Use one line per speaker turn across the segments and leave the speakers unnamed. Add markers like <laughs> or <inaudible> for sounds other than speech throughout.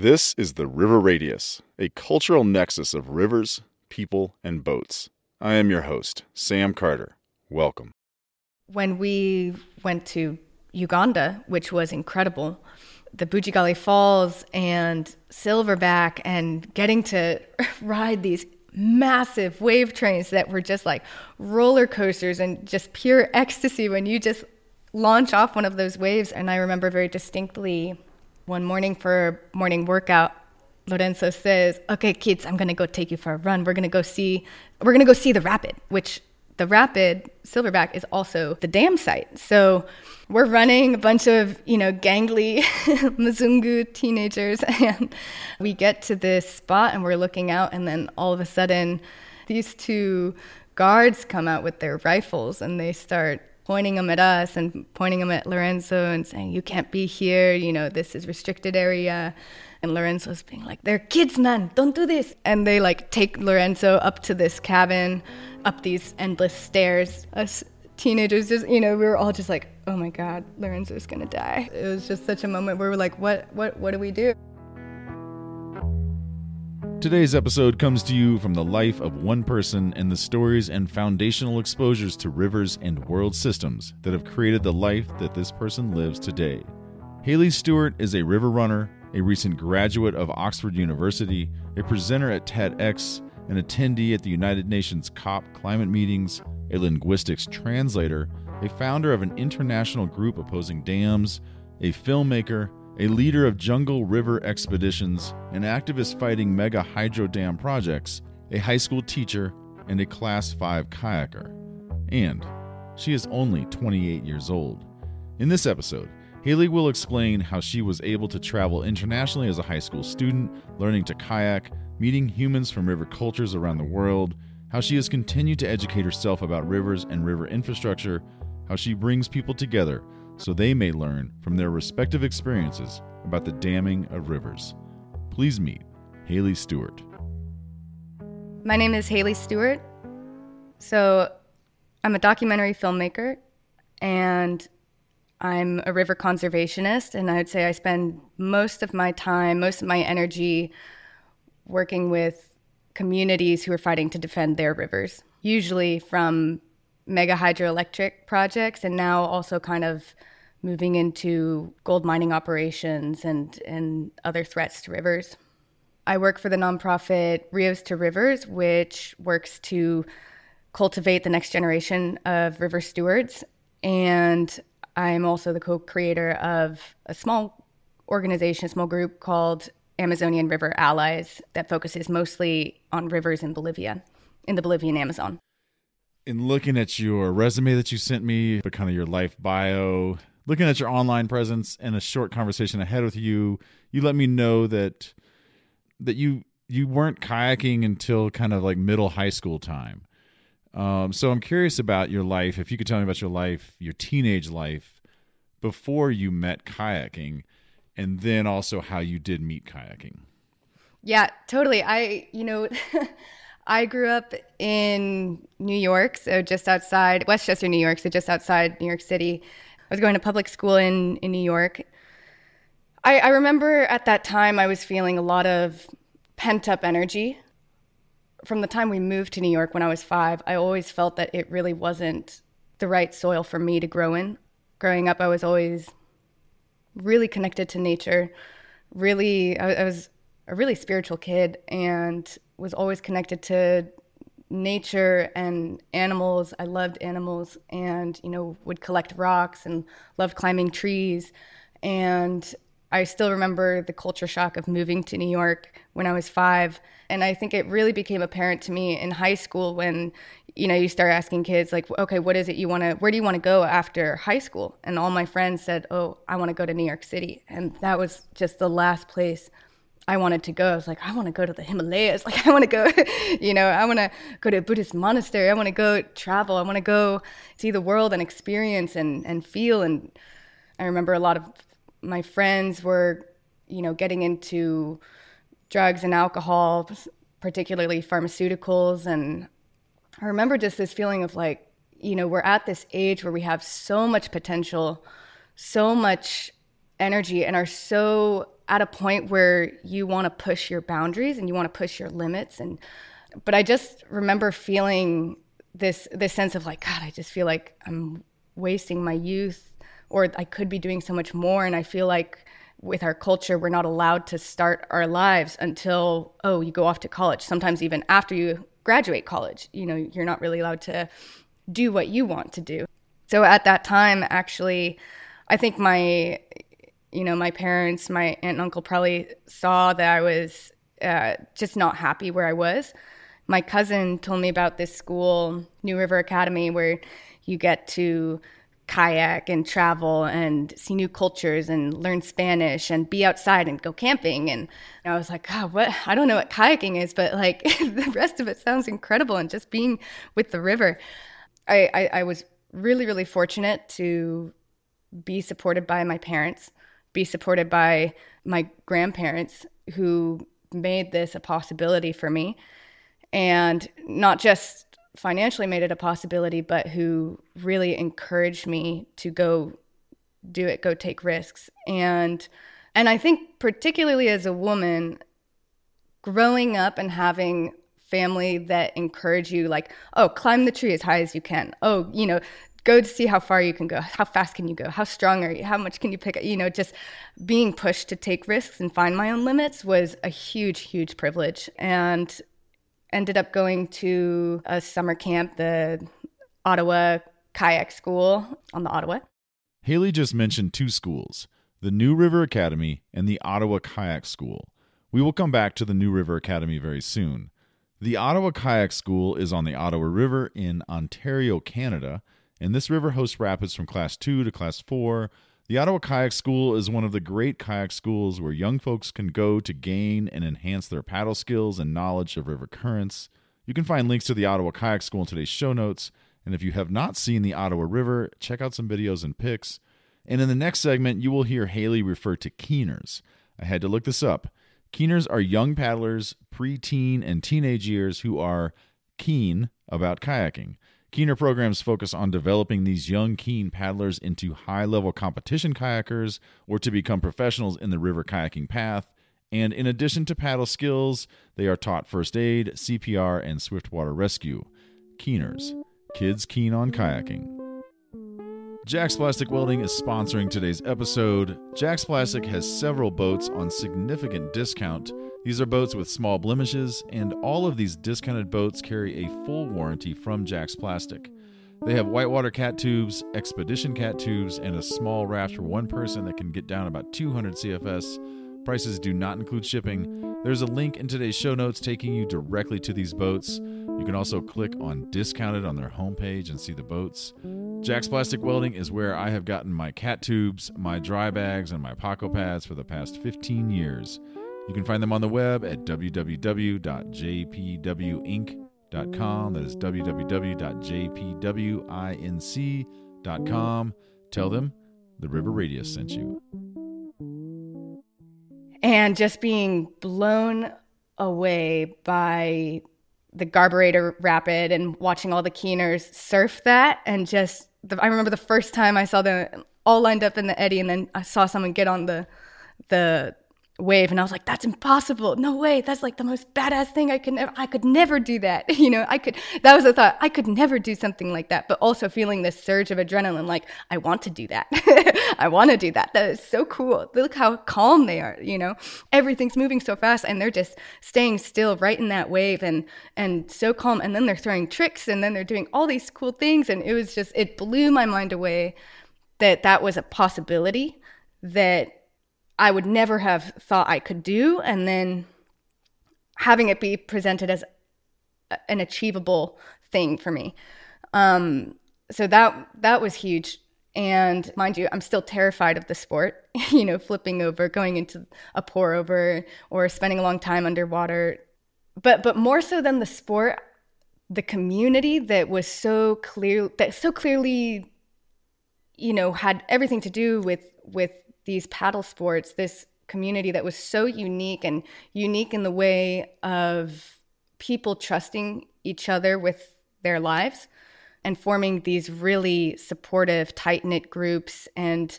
This is the River Radius, a cultural nexus of rivers, people, and boats. I am your host, Sam Carter. Welcome.
When we went to Uganda, which was incredible, the Bujagali Falls and Silverback, and getting to <laughs> ride these massive wave trains that were just like roller coasters and just pure ecstasy when you just launch off one of those waves. And I remember very distinctly one morning for morning workout, Lorenzo says, "Okay, kids, I'm gonna go take you for a run. We're gonna go see, we're gonna go see the rapid, which the rapid Silverback is also the dam site. So we're running a bunch of, you know, gangly <laughs> Mzungu teenagers <laughs> and we get to this spot and we're looking out and then all of a sudden these two guards come out with their rifles and they start pointing them at us and pointing them at Lorenzo and saying, You can't be here, you know, this is restricted area. And Lorenzo's being like, They're kids, man, don't do this. And they like take Lorenzo up to this cabin up these endless stairs. Us teenagers just, you know, we were all just like, oh my God, Lorenzo's gonna die. It was just such a moment where we're like, what, what, what do we do?
Today's episode comes to you from the life of one person and the stories and foundational exposures to rivers and world systems that have created the life that this person lives today. Hayley Stuart is a river runner, a recent graduate of Oxford University, a presenter at TEDx, an attendee at the United Nations COP climate meetings, a linguistics translator, a founder of an international group opposing dams, a filmmaker, a leader of jungle river expeditions, an activist fighting mega hydro dam projects, a high school teacher, and a class 5 kayaker. And she is only 28 years old. In this episode, Hayley will explain how she was able to travel internationally as a high school student, learning to kayak, meeting humans from river cultures around the world, how she has continued to educate herself about rivers and river infrastructure, how she brings people together so they may learn from their respective experiences about the damming of rivers. Please meet Hayley Stuart.
My name is Hayley Stuart. So, I'm a documentary filmmaker and I'm a river conservationist. And I would say I spend most of my time, most of my energy working with communities who are fighting to defend their rivers, usually from mega hydroelectric projects and now also kind of moving into gold mining operations and, and other threats to rivers. I work for the nonprofit Rios to Rivers, which works to cultivate the next generation of river stewards. And I'm also the co creator of a small organization, a small group called Amazonian River Allies that focuses mostly on rivers in Bolivia, in the Bolivian Amazon.
In looking at your resume that you sent me, but kind of your life bio, looking at your online presence and a short conversation I had with you, you let me know that that you you weren't kayaking until kind of like middle high school time. Um, so I'm curious about your life. If you could tell me about your life, your teenage life, before you met kayaking, and then also how you did meet kayaking.
Yeah, totally. I, you know, <laughs> I grew up in New York, so just outside Westchester, New York, so just outside New York City. I was going to public school in, in New York. I, I remember at that time I was feeling a lot of pent up energy. From the time we moved to New York when I was five, I always felt that it really wasn't the right soil for me to grow in. Growing up, I was always really connected to nature. Really, I, I was a really spiritual kid and was always connected to nature and animals. I loved animals and, you know, would collect rocks and loved climbing trees. And I still remember the culture shock of moving to New York when I was five. And I think it really became apparent to me in high school when, you know, you start asking kids, like, okay, what is it you want to, where do you want to go after high school? And all my friends said, oh, I want to go to New York City. And that was just the last place I wanted to go. I was like, I want to go to the Himalayas. <laughs> Like, I want to go, <laughs> you know, I want to go to a Buddhist monastery. I want to go travel. I want to go see the world and experience and, and feel. And I remember a lot of my friends were, you know, getting into drugs and alcohol, particularly pharmaceuticals. And I remember just this feeling of like, you know, we're at this age where we have so much potential, so much energy and are so at a point where you want to push your boundaries and you want to push your limits. And but I just remember feeling this this sense of like god, I just feel like I'm wasting my youth or I could be doing so much more. And I feel like with our culture we're not allowed to start our lives until oh you go off to college sometimes even after you graduate college. You know you're not really allowed to do what you want to do. So at that time actually I think my you know, my parents, my aunt and uncle probably saw that I was uh, just not happy where I was. My cousin told me about this school, New River Academy, where you get to kayak and travel and see new cultures and learn Spanish and be outside and go camping. And I was like, oh, what? I don't know what kayaking is, but like <laughs> the rest of it sounds incredible. And just being with the river, I, I, I was really, really fortunate to be supported by my parents be supported by my grandparents who made this a possibility for me. And not just financially made it a possibility but who really encouraged me to go do it go take risks. And and i think particularly as a woman growing up and having family that encourage you like oh climb the tree as high as you can. Oh you know go to see how far you can go. How fast can you go? How strong are you? How much can you pick you know just being pushed to take risks and find my own limits was a huge huge privilege and ended up going to a summer camp the ottawa kayak school on the ottawa.
Hayley just mentioned two schools the new river academy and the ottawa kayak school. We will come back to the new river academy very soon. The ottawa kayak school is on the ottawa river in ontario canada and this river hosts rapids from class 2 to class 4. The Ottawa Kayak School is one of the great kayak schools where young folks can go to gain and enhance their paddle skills and knowledge of river currents. You can find links to the Ottawa Kayak School in today's show notes. And if you have not seen the Ottawa River, check out some videos and pics. And in the next segment, you will hear Hayley refer to keeners. I had to look this up. Keeners are young paddlers, preteen and teenage years who are keen about kayaking. Keener programs focus on developing these young, keen paddlers into high level competition kayakers or to become professionals in the river kayaking path. And in addition to paddle skills, they are taught first aid, CPR, and swiftwater rescue. Keeners, kids keen on kayaking. Jack's Plastic Welding is sponsoring today's episode. Jack's Plastic has several boats on significant discount these are boats with small blemishes, and all of these discounted boats carry a full warranty from Jack's Plastic. They have whitewater cat tubes, expedition cat tubes, and a small raft for one person that can get down about 200 CFS. Prices do not include shipping. There's a link in today's show notes taking you directly to these boats. You can also click on discounted on their homepage and see the boats. Jack's Plastic Welding is where I have gotten my cat tubes, my dry bags, and my Paco pads for the past 15 years. You can find them on the web at www.jpwinc.com. That is www.jpwinc.com. Tell them the River Radius sent you.
And just being blown away by the Garburator Rapid and watching all the keeners surf that. And just, the, I remember the first time I saw them all lined up in the eddy, and then I saw someone get on the the wave and I was like that's impossible. No way. That's like the most badass thing I could never I could never do that. <laughs> You know I could that was a thought. I could never do something like that but also feeling this surge of adrenaline like I want to do that. <laughs> I want to do that. That is so cool. Look how calm they are you know? Everything's moving so fast and they're just staying still right in that wave and and so calm and then they're throwing tricks and then they're doing all these cool things and it was just it blew my mind away that that was a possibility that I would never have thought I could do. And then having it be presented as an achievable thing for me. Um, so that that was huge. And mind you, I'm still terrified of the sport, <laughs> you know, flipping over, going into a pour over or spending a long time underwater. But but more so than the sport, the community that was so clear that so clearly, you know, had everything to do with with these paddle sports, this community that was so unique and unique in the way of people trusting each other with their lives and forming these really supportive, tight knit groups and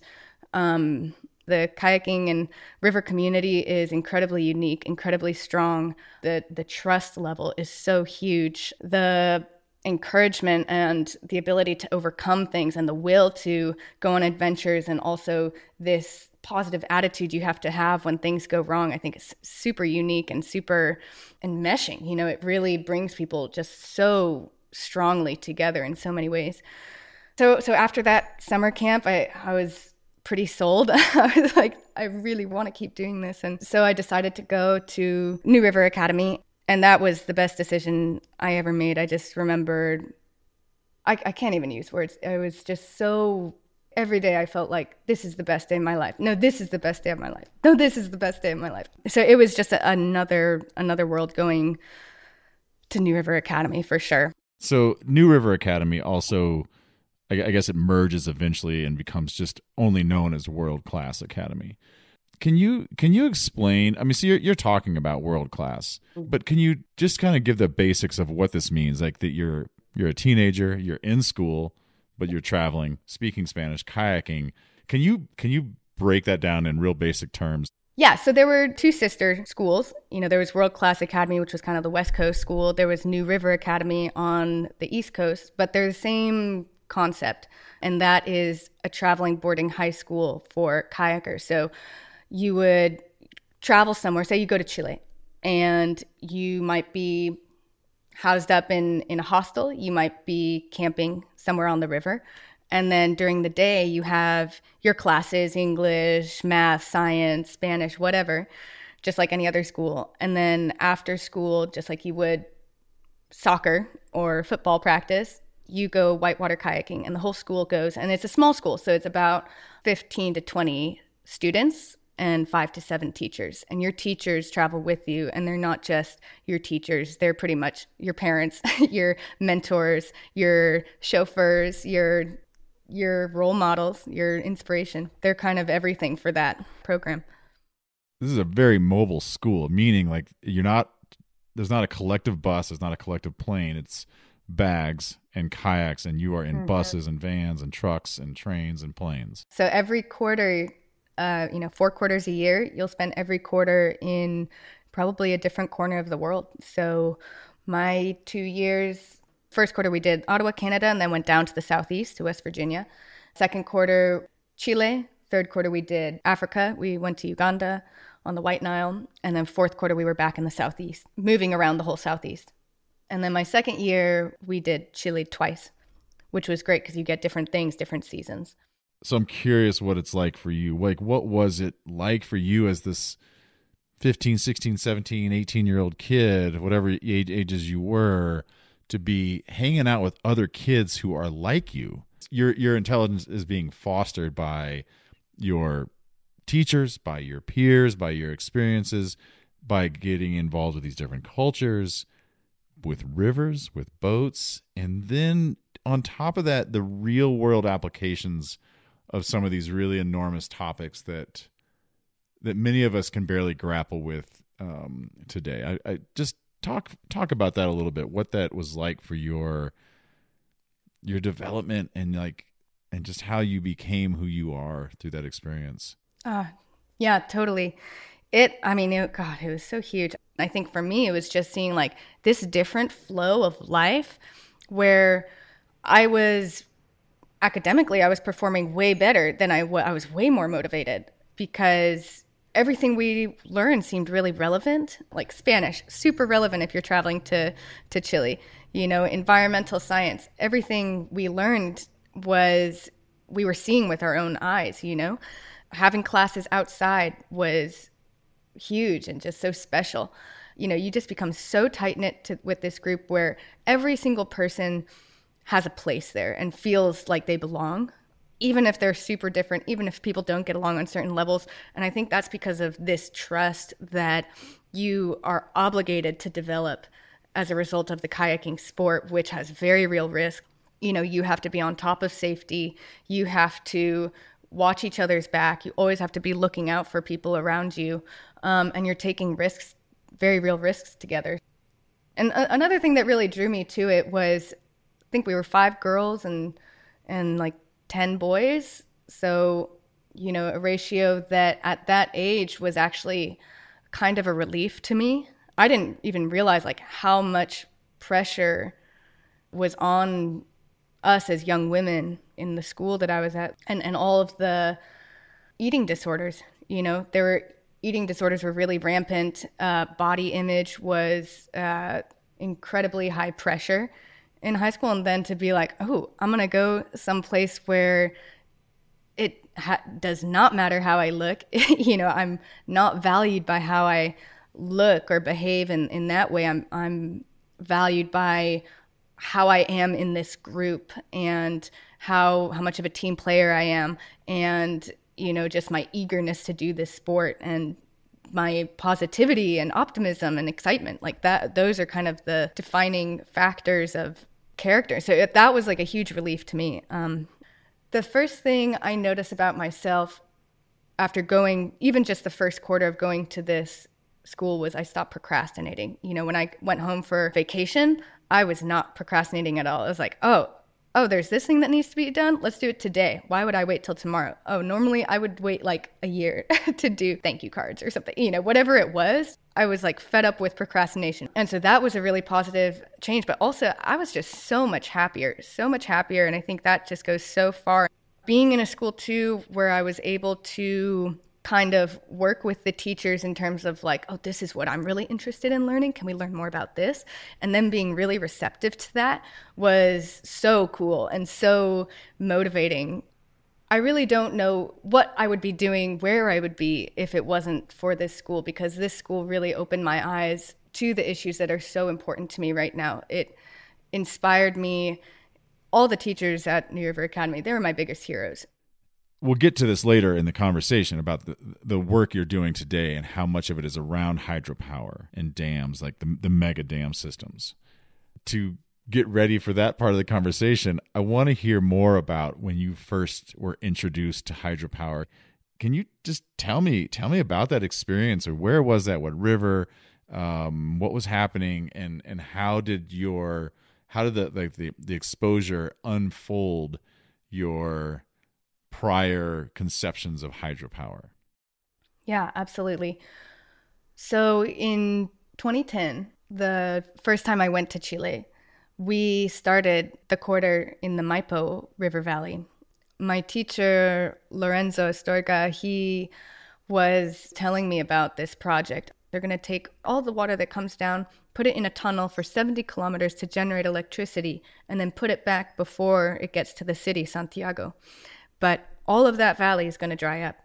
um, The kayaking and river community is incredibly unique, incredibly strong. The the trust level is so huge. The encouragement and the ability to overcome things and the will to go on adventures and also this positive attitude you have to have when things go wrong i think is super unique and super enmeshing. You know it really brings people just so strongly together in so many ways. So so after that summer camp i i was pretty sold. <laughs> I was like i really want to keep doing this. And so i decided to go to new river academy and that was the best decision I ever made. I just remembered, I, I can't even use words. I was just so, every day I felt like this is the best day of my life. No, this is the best day of my life. No, this is the best day of my life. So it was just a, another, another world going to New River Academy for sure.
So New River Academy also, I guess it merges eventually and becomes just only known as World Class Academy. Can you can you explain? I mean, so you're you're talking about world class, mm-hmm. but can you just kind of give the basics of what this means? Like that you're you're a teenager, you're in school, but you're traveling, speaking Spanish, kayaking. Can you can you break that down in real basic terms?
Yeah, so there were two sister schools. You know, there was World Class Academy, which was kind of the West Coast school. There was New River Academy on the East Coast, but they're the same concept, and that is a traveling boarding high school for kayakers. So you would travel somewhere, say you go to Chile, and you might be housed up in, in a hostel, you might be camping somewhere on the river. And then during the day, you have your classes English, math, science, Spanish, whatever, just like any other school. And then after school, just like you would soccer or football practice, you go whitewater kayaking, and the whole school goes. And it's a small school, so it's about 15 to 20 students and five to seven teachers. And your teachers travel with you, and they're not just your teachers, they're pretty much your parents, <laughs> your mentors, your chauffeurs, your your role models, your inspiration. They're kind of everything for that program.
This is a very mobile school, meaning like you're not there's not a collective bus, there's not a collective plane. It's bags and kayaks and you are in mm-hmm. buses and vans and trucks and trains and planes.
So every quarter uh, you know, four quarters a year, you'll spend every quarter in probably a different corner of the world. So my two years, first quarter we did Ottawa, Canada, and then went down to the southeast to West Virginia. Second quarter, Chile. Third quarter we did Africa. We went to Uganda on the White Nile. And then fourth quarter we were back in the southeast, moving around the whole southeast. And then my second year we did Chile twice, which was great because you get different things, different seasons
so I'm curious what it's like for you. Like, what was it like for you as this 15, 16, 17, 18 year old kid, whatever age, ages you were, to be hanging out with other kids who are like you? Your your intelligence is being fostered by your teachers, by your peers, by your experiences, by getting involved with these different cultures, with rivers, with boats, and then on top of that, the real world applications of some of these really enormous topics that that many of us can barely grapple with um, today. I, I, just talk talk about that a little bit. What that was like for your your development and like and just how you became who you are through that experience.
Uh, yeah, totally. It, I mean, it, God, it was so huge. I think for me, it was just seeing like this different flow of life where I was academically, I was performing way better than I, w- I was I was way more motivated because everything we learned seemed really relevant like spanish super relevant if you're traveling to to chile you know environmental science everything we learned was we were seeing with our own eyes you know? Having classes outside was huge and just so special. You know you just become so tight knit with this group where every single person has a place there and feels like they belong even if they're super different, even if people don't get along on certain levels. And I think that's because of this trust that you are obligated to develop as a result of the kayaking sport, which has very real risk. You know, you have to be on top of safety, you have to watch each other's back, you always have to be looking out for people around you, um, and you're taking risks, very real risks together. And another thing that really drew me to it was think we were five girls and and like 10 boys. So you know, a ratio that at that age was actually kind of a relief to me. I didn't even realize like how much pressure was on us as young women in the school that I was at and, and all of the eating disorders. You know, there were eating disorders were really rampant. Uh, body image was uh, incredibly high pressure in high school. And then to be like, oh, I'm going to go someplace where it ha- does not matter how I look. <laughs> you know, I'm not valued by how I look or behave in, in that way. I'm, I'm valued by how I am in this group and how how much of a team player I am and you know just my eagerness to do this sport and my positivity and optimism and excitement like that those are kind of the defining factors of character. So that was like a huge relief to me. Um, the first thing i noticed about myself after going even just the first quarter of going to this school was i stopped procrastinating. You know when i went home for vacation i was not procrastinating at all. I was like oh oh, there's this thing that needs to be done. Let's do it today. Why would I wait till tomorrow? Oh, normally I would wait like a year <laughs> to do thank you cards or something, you know, whatever it was. I was like fed up with procrastination. And so that was a really positive change. But also, I was just so much happier, so much happier. And I think that just goes so far. Being in a school too, where I was able to kind of work with the teachers in terms of like, oh, this is what I'm really interested in learning. Can we learn more about this? And then being really receptive to that was so cool and so motivating. I really don't know what I would be doing, where I would be if it wasn't for this school, because this school really opened my eyes to the issues that are so important to me right now. It inspired me. All the teachers at New River Academy, they were my biggest heroes
we'll get to this later in the conversation about the the work you're doing today and how much of it is around hydropower and dams like the the mega dam systems. To get ready for that part of the conversation i want to hear more about when you first were introduced to hydropower. Can you just tell me tell me about that experience or where was that? What river um, what was happening and and how did your how did the like the, the exposure unfold your prior conceptions of hydropower.
Yeah, absolutely. So in 2010, the first time I went to Chile, we started the quarter in the Maipo River Valley. My teacher, Lorenzo Astorga, he was telling me about this project. They're going to take all the water that comes down, put it in a tunnel for 70 kilometers to generate electricity, and then put it back before it gets to the city, Santiago. But all of that valley is going to dry up.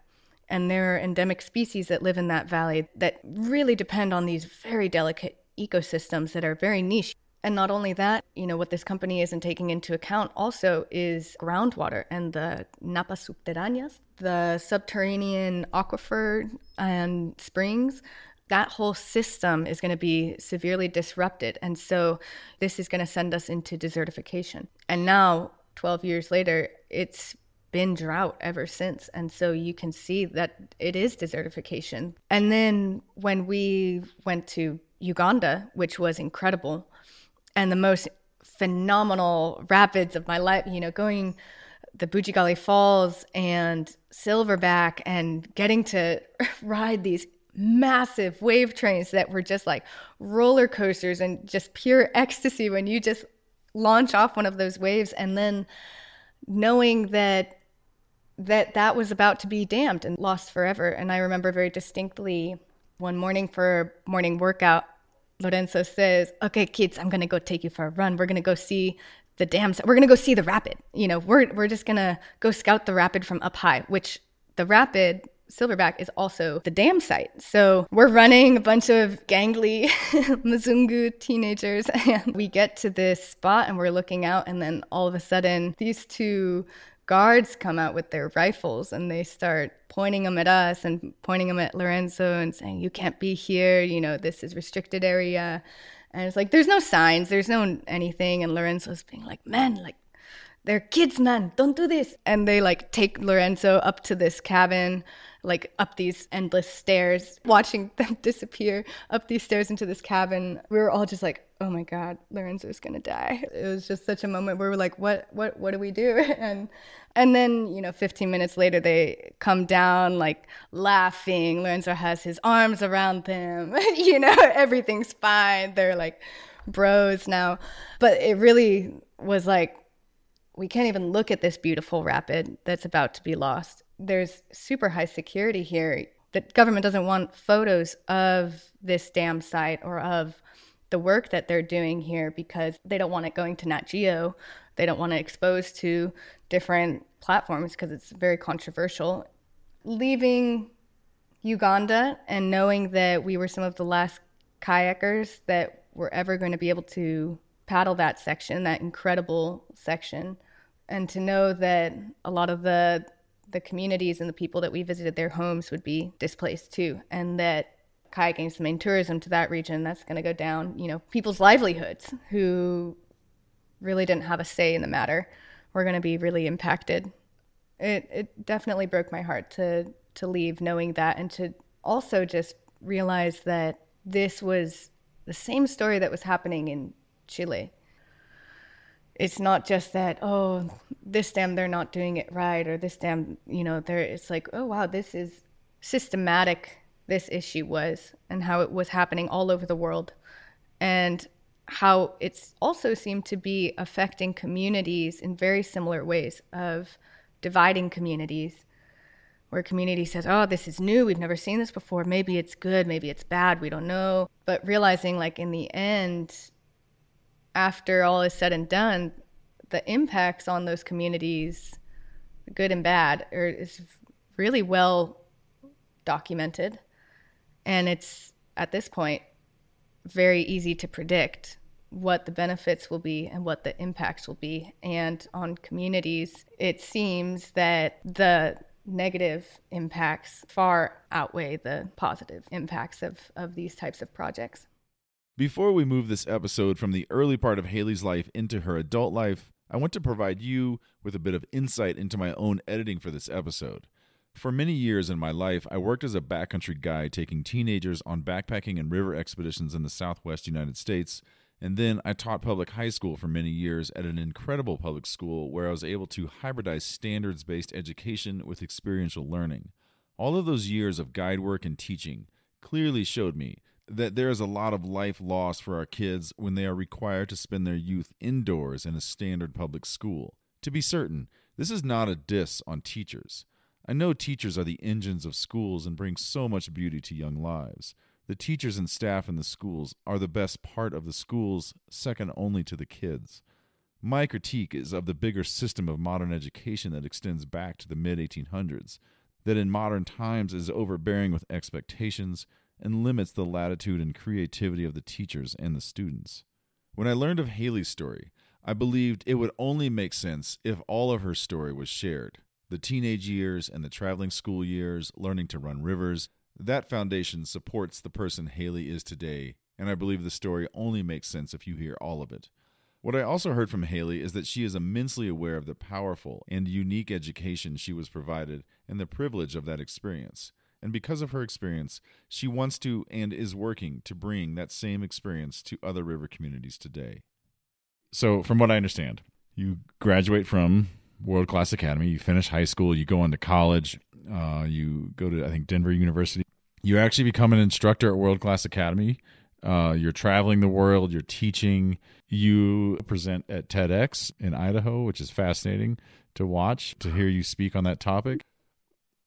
And there are endemic species that live in that valley that really depend on these very delicate ecosystems that are very niche. And not only that, you know, what this company isn't taking into account also is groundwater and the napas subterráneas, the subterranean aquifer and springs. That whole system is going to be severely disrupted. And so this is going to send us into desertification. And now, 12 years later, it's been drought ever since. And so you can see that it is desertification. And then when we went to Uganda, which was incredible, and the most phenomenal rapids of my life, you know, going the Bujagali Falls and Silverback and getting to <laughs> ride these massive wave trains that were just like roller coasters and just pure ecstasy when you just launch off one of those waves and then knowing that that that was about to be dammed and lost forever. And I remember very distinctly one morning for morning workout, Lorenzo says, "Okay, kids, I'm gonna go take you for a run. We're gonna go see the dams. We're gonna go see the rapid. You know, we're we're just gonna go scout the rapid from up high. Which the rapid Silverback is also the dam site. So we're running a bunch of gangly <laughs> Mzungu teenagers, <laughs> and we get to this spot and we're looking out, and then all of a sudden, these two guards come out with their rifles and they start pointing them at us and pointing them at Lorenzo and saying, You can't be here, you know, this is restricted area. And it's like, there's no signs, there's no anything. And Lorenzo's being like, Man, like, they're kids, man, don't do this. And they like take Lorenzo up to this cabin like up these endless stairs, watching <laughs> them disappear up these stairs into this cabin. We were all just like, "Oh my God, Lorenzo's gonna die!" It was just such a moment where we're like, "What? What? What do we do?" <laughs> And and then you know, 15 minutes later, they come down like laughing. Lorenzo has his arms around them. <laughs> you know, everything's fine. They're like bros now, but it really was like we can't even look at this beautiful rapid that's about to be lost. There's super high security here. The government doesn't want photos of this dam site or of the work that they're doing here because they don't want it going to Nat Geo. They don't want it exposed to different platforms because it's very controversial. Leaving Uganda and knowing that we were some of the last kayakers that were ever going to be able to paddle that section, that incredible section, and to know that a lot of the the communities and the people that we visited their homes would be displaced too, and that kayaking is the main tourism to that region. That's going to go down. You know, people's livelihoods who really didn't have a say in the matter were going to be really impacted. It it definitely broke my heart to to leave knowing that, and to also just realize that this was the same story that was happening in Chile it's not just that oh this dam they're not doing it right or this dam you know there it's like oh wow this is systematic this issue was and how it was happening all over the world and how it's also seemed to be affecting communities in very similar ways of dividing communities where community says oh this is new we've never seen this before maybe it's good maybe it's bad we don't know but realizing like in the end after all is said and done, the impacts on those communities, good and bad, are, is really well documented. And it's at this point very easy to predict what the benefits will be and what the impacts will be. And on communities, it seems that the negative impacts far outweigh the positive impacts of, of these types of projects.
Before we move this episode from the early part of Hayley's life into her adult life, I want to provide you with a bit of insight into my own editing for this episode. For many years in my life, I worked as a backcountry guide taking teenagers on backpacking and river expeditions in the southwest United States. And then I taught public high school for many years at an incredible public school where I was able to hybridize standards based education with experiential learning. All of those years of guide work and teaching clearly showed me that there is a lot of life lost for our kids when they are required to spend their youth indoors in a standard public school. To be certain, this is not a diss on teachers. I know teachers are the engines of schools and bring so much beauty to young lives. The teachers and staff in the schools are the best part of the schools, second only to the kids. My critique is of the bigger system of modern education that extends back to the mid 1800s, that in modern times is overbearing with expectations, and limits the latitude and creativity of the teachers and the students. When I learned of Hayley's story, I believed it would only make sense if all of her story was shared. The teenage years and the traveling school years, learning to run rivers, that foundation supports the person Hayley is today, and I believe the story only makes sense if you hear all of it. What I also heard from Hayley is that she is immensely aware of the powerful and unique education she was provided and the privilege of that experience and because of her experience, she wants to and is working to bring that same experience to other river communities today. So, from what I understand, you graduate from World Class Academy, you finish high school, you go into college, uh, you go to, I think, Denver University. You actually become an instructor at World Class Academy. Uh, you're traveling the world, you're teaching, you present at TEDx in Idaho, which is fascinating to watch, to hear you speak on that topic.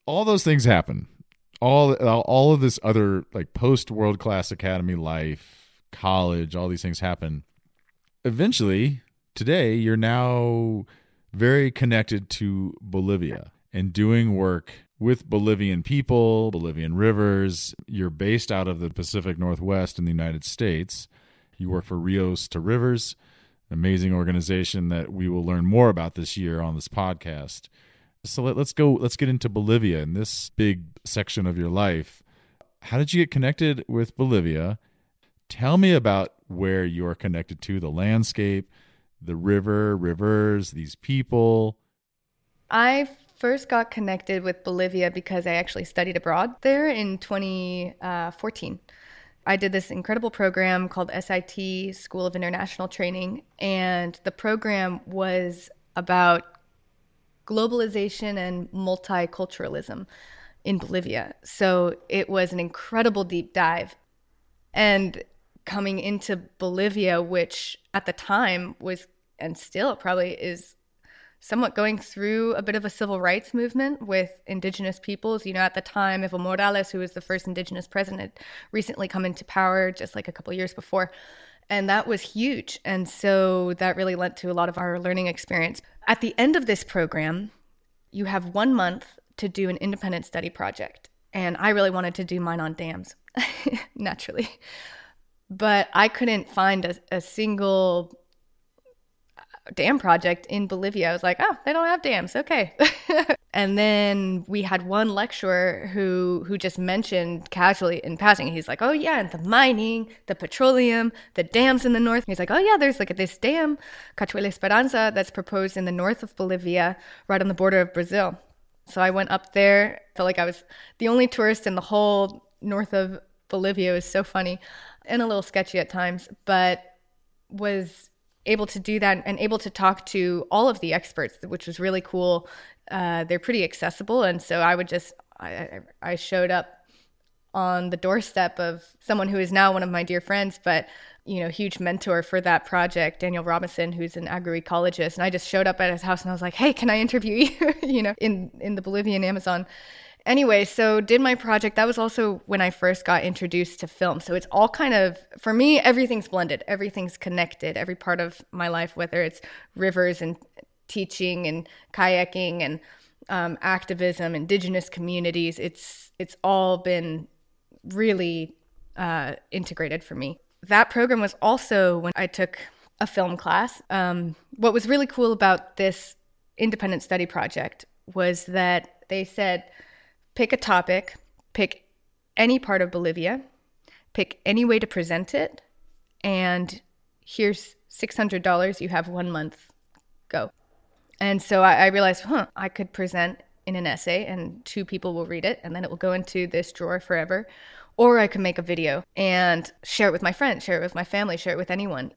All those things happen all all of this other like post world class academy life, college, all these things happen. Eventually, today you're now very connected to Bolivia and doing work with Bolivian people, Bolivian rivers. You're based out of the Pacific Northwest in the United States. You work for Rios to Rivers, amazing organization that we will learn more about this year on this podcast. So let, us go. Let's get into Bolivia in this big section of your life. How did you get connected with Bolivia? Tell me about where you're connected to the landscape, the river, rivers, these people.
I first got connected with Bolivia because I actually studied abroad there in 2014. Uh, I did this incredible program called SIT School of International Training, and the program was about globalization and multiculturalism in Bolivia. So it was an incredible deep dive. And coming into Bolivia, which at the time was and still probably is somewhat going through a bit of a civil rights movement with indigenous peoples. You know, at the time, Evo Morales, who was the first indigenous president, recently come into power just like a couple years before. And that was huge. And so that really led to a lot of our learning experience. At the end of this program, you have one month to do an independent study project. And I really wanted to do mine on dams, <laughs> naturally. But I couldn't find a, a single dam project in Bolivia. I was like, oh, they don't have dams. Okay. <laughs> and then we had one lecturer who who just mentioned casually in passing. He's like, oh yeah, and the mining, the petroleum, the dams in the north. He's like, oh yeah, there's like this dam, Cachuela Esperanza, that's proposed in the north of Bolivia, right on the border of Brazil. So I went up there. Felt like I was the only tourist in the whole north of Bolivia. It was so funny and a little sketchy at times, but was able to do that and able to talk to all of the experts, which was really cool. Uh, they're pretty accessible, and so I would just I, I showed up on the doorstep of someone who is now one of my dear friends, but you know, huge mentor for that project, Daniel Robinson, who's an agroecologist. And I just showed up at his house and I was like, "Hey, can I interview <laughs> you?" you know, in in the Bolivian Amazon anyway, so did my project. That was also when I first got introduced to film. So it's all kind of, for me, everything's blended, everything's connected, every part of my life, whether it's rivers and teaching and kayaking and um, activism, indigenous communities. It's it's all been really uh, integrated for me. That program was also when I took a film class. Um, what was really cool about this independent study project was that they said pick a topic, pick any part of Bolivia, pick any way to present it, and here's $600. You have one month. Go. And so I, I realized, huh, I could present in an essay and two people will read it and then it will go into this drawer forever. Or I could make a video and share it with my friends, share it with my family, share it with anyone.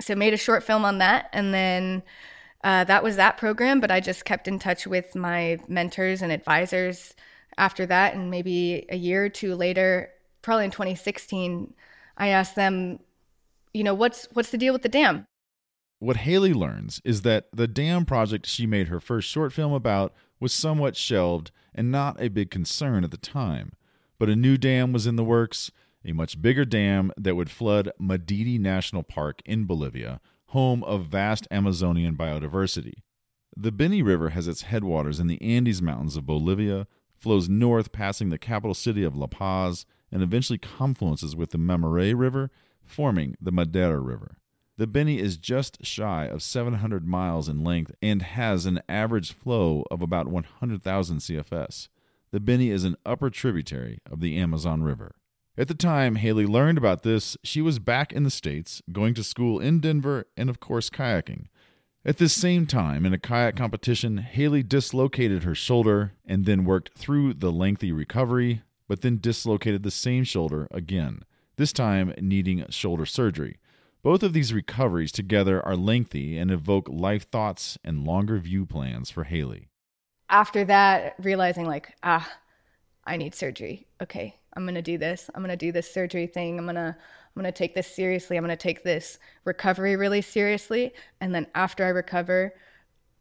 So made a short film on that and then uh, that was that program, but I just kept in touch with my mentors and advisors after that, and maybe a year or two later, probably in 2016, I asked them, you know, what's what's the deal with the dam?
What Hayley learns is that the dam project she made her first short film about was somewhat shelved and not a big concern at the time. But a new dam was in the works, a much bigger dam that would flood Madidi National Park in Bolivia, home of vast Amazonian biodiversity. The Beni River has its headwaters in the Andes Mountains of Bolivia, flows north, passing the capital city of La Paz, and eventually confluences with the Mamoré River, forming the Madeira River. The Beni is just shy of 700 miles in length and has an average flow of about 100,000 CFS. The Beni is an upper tributary of the Amazon River. At the time Hayley learned about this, she was back in the States, going to school in Denver, and of course, kayaking. At this same time, in a kayak competition, Hayley dislocated her shoulder and then worked through the lengthy recovery, but then dislocated the same shoulder again, this time needing shoulder surgery. Both of these recoveries together are lengthy and evoke life thoughts and longer view plans for Hayley.
After that, realizing, like, ah, I need surgery. Okay, I'm to do this. I'm to do this surgery thing. I'm to I'm going to take this seriously. I'm going to take this recovery really seriously. And then after I recover,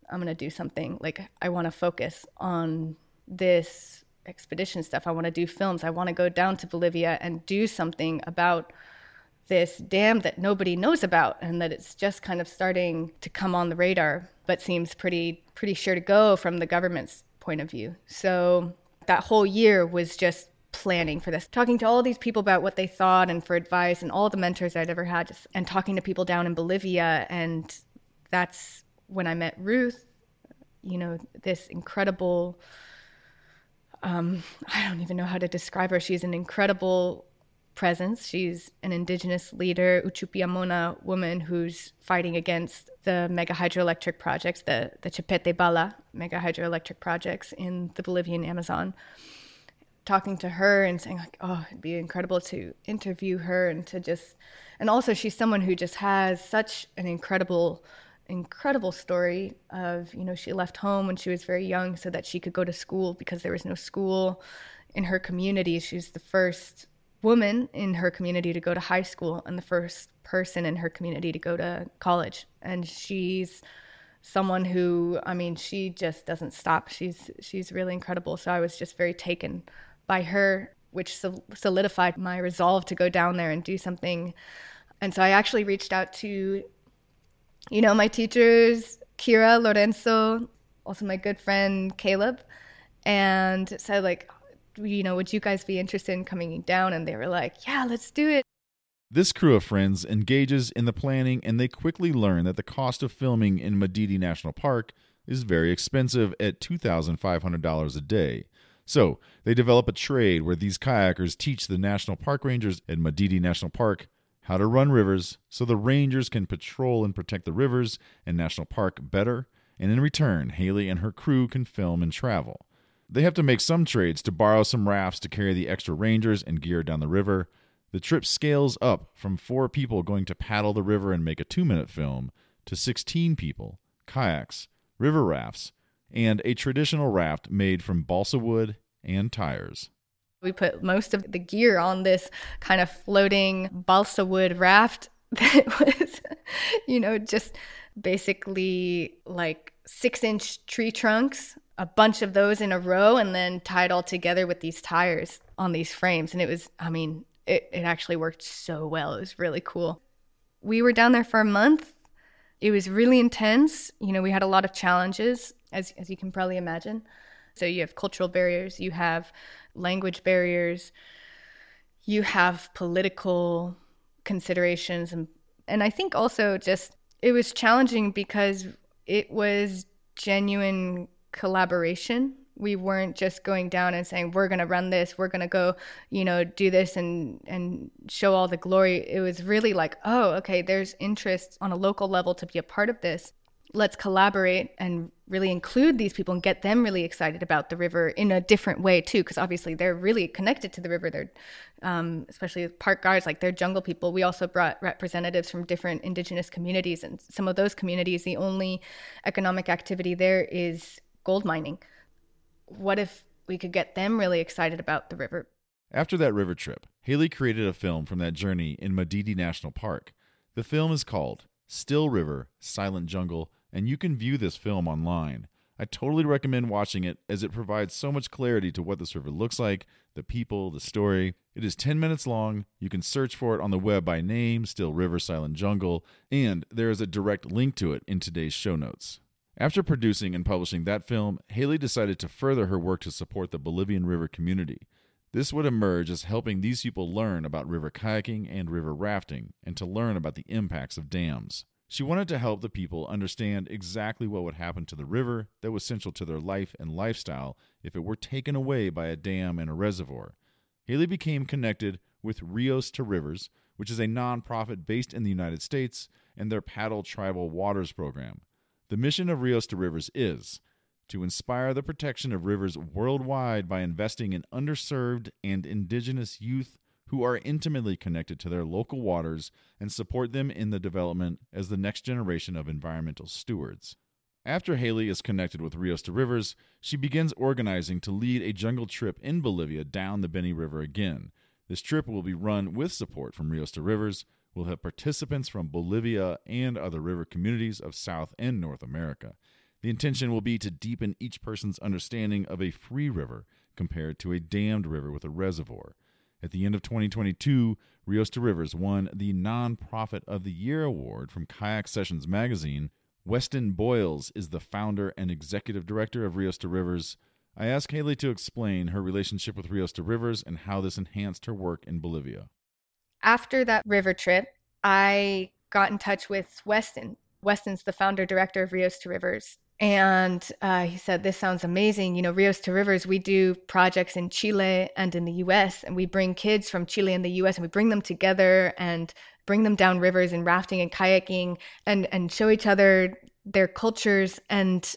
I'm going to do something like I want to focus on this expedition stuff. I want to do films. I want to go down to Bolivia and do something about this dam that nobody knows about and that it's just kind of starting to come on the radar but seems pretty pretty sure to go from the government's point of view. So that whole year was just planning for this, talking to all these people about what they thought and for advice, and all the mentors I'd ever had, just, and talking to people down in Bolivia. And that's when I met Ruth, you know, this incredible, um, I don't even know how to describe her. She's an incredible presence. She's an indigenous leader, Uchupiamona woman who's fighting against the mega hydroelectric projects, the, the Chepete Bala mega hydroelectric projects in the Bolivian Amazon. Talking to her and saying, like, oh, it'd be incredible to interview her and to just, and also she's someone who just has such an incredible incredible story of you know she left home when she was very young so that she could go to school because there was no school in her community she's the first woman in her community to go to high school and the first person in her community to go to college. And she's someone who, I mean, she just doesn't stop. She's she's really incredible. So I was just very taken by her, which solidified my resolve to go down there and do something. And so I actually reached out to, you know, my teachers, Kira, Lorenzo, also my good friend Caleb, and said like, you know, would you guys be interested in coming down? And they were like, yeah, let's do it.
This crew of friends engages in the planning and they quickly learn that the cost of filming in Madidi National Park is very expensive at $2,500 a day. So they develop a trade where these kayakers teach the national park rangers at Madidi National Park how to run rivers so the rangers can patrol and protect the rivers and national park better. And in return, Hayley and her crew can film and travel. They have to make some trades to borrow some rafts to carry the extra rangers and gear down the river. The trip scales up from four people going to paddle the river and make a two minute film to 16 people, kayaks, river rafts, and a traditional raft made from balsa wood and tires.
We put most of the gear on this kind of floating balsa wood raft <laughs> that was, you know, just basically like six inch tree trunks a bunch of those in a row and then tied all together with these tires on these frames. And it was, I mean, it, it actually worked so well. It was really cool. We were down there for a month. It was really intense. You know, we had a lot of challenges, as, as you can probably imagine. So you have cultural barriers, you have language barriers, you have political considerations. And, and I think also just it was challenging because it was genuine collaboration. We weren't just going down and saying we're going to run this, we're going to go, you know, do this and and show all the glory. It was really like, oh, okay, there's interest on a local level to be a part of this. Let's collaborate and really include these people and get them really excited about the river in a different way too, because obviously they're really connected to the river. They're, um, especially park guards, like they're jungle people. We also brought representatives from different indigenous communities, and some of those communities, the only economic activity there is gold mining. What if we could get them really excited about the river?
After that river trip, Hayley created a film from that journey in Madidi National Park. The film is called Still River, Silent Jungle, and you can view this film online. I totally recommend watching it as it provides so much clarity to what the river looks like, the people, the story. It is 10 minutes long. You can search for it on the web by name, Still River Silent Jungle, and there is a direct link to it in today's show notes. After producing and publishing that film, Hayley decided to further her work to support the Bolivian river community. This would emerge as helping these people learn about river kayaking and river rafting and to learn about the impacts of dams. She wanted to help the people understand exactly what would happen to the river that was central to their life and lifestyle if it were taken away by a dam and a reservoir. Hayley became connected with Rios to Rivers, which is a nonprofit based in the United States, and their Paddle Tribal Waters program. The mission of Rios to Rivers is to inspire the protection of rivers worldwide by investing in underserved and indigenous youth who are intimately connected to their local waters and support them in the development as the next generation of environmental stewards. After Hayley is connected with Rios to Rivers, she begins organizing to lead a jungle trip in Bolivia down the Beni River again. This trip will be run with support from Rios to Rivers, will have participants from Bolivia and other river communities of South and North America. The intention will be to deepen each person's understanding of a free river compared to a dammed river with a reservoir. At the end of 2022, Rios to Rivers won the Nonprofit of the Year award from Kayak Sessions magazine. Weston Boyles is the founder and executive director of Rios to Rivers. I asked Hayley to explain her relationship with Rios to Rivers and how this enhanced her work in Bolivia
after that river trip, I got in touch with Weston. Weston's the founder director of Rios to Rivers. And uh, he said, This sounds amazing. You know, Rios to Rivers, we do projects in Chile and in the US, and we bring kids from Chile and the US and we bring them together and bring them down rivers and rafting and kayaking and, and show each other their cultures. And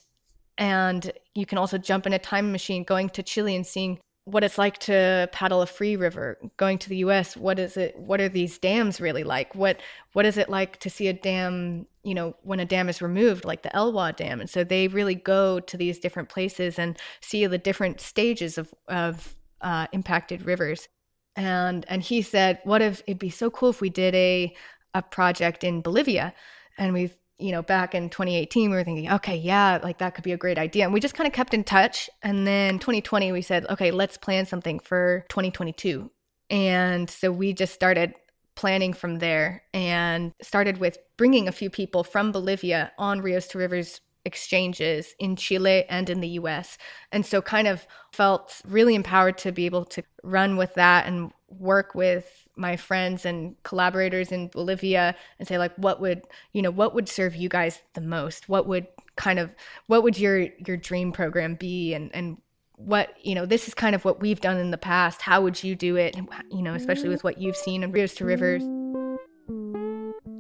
and you can also jump in a time machine going to Chile and seeing what it's like to paddle a free river going to the US what is it what are these dams really like? What what is it like to see a dam you know when a dam is removed like the Elwha dam and so they really go to these different places and see the different stages of of uh, impacted rivers and and he said what if it'd be so cool if we did a a project in Bolivia and we've you know, back in 2018, we were thinking, okay, yeah, like that could be a great idea. And we just kind of kept in touch. And then 2020, we said, okay, let's plan something for 2022. And so we just started planning from there and started with bringing a few people from Bolivia on Rios to Rivers exchanges in Chile and in the US. And so kind of felt really empowered to be able to run with that and work with my friends and collaborators in Bolivia and say like what would you know what would serve you guys the most what would kind of what would your your dream program be and and what you know this is kind of what we've done in the past how would you do it you know especially with what you've seen in Rios to Rivers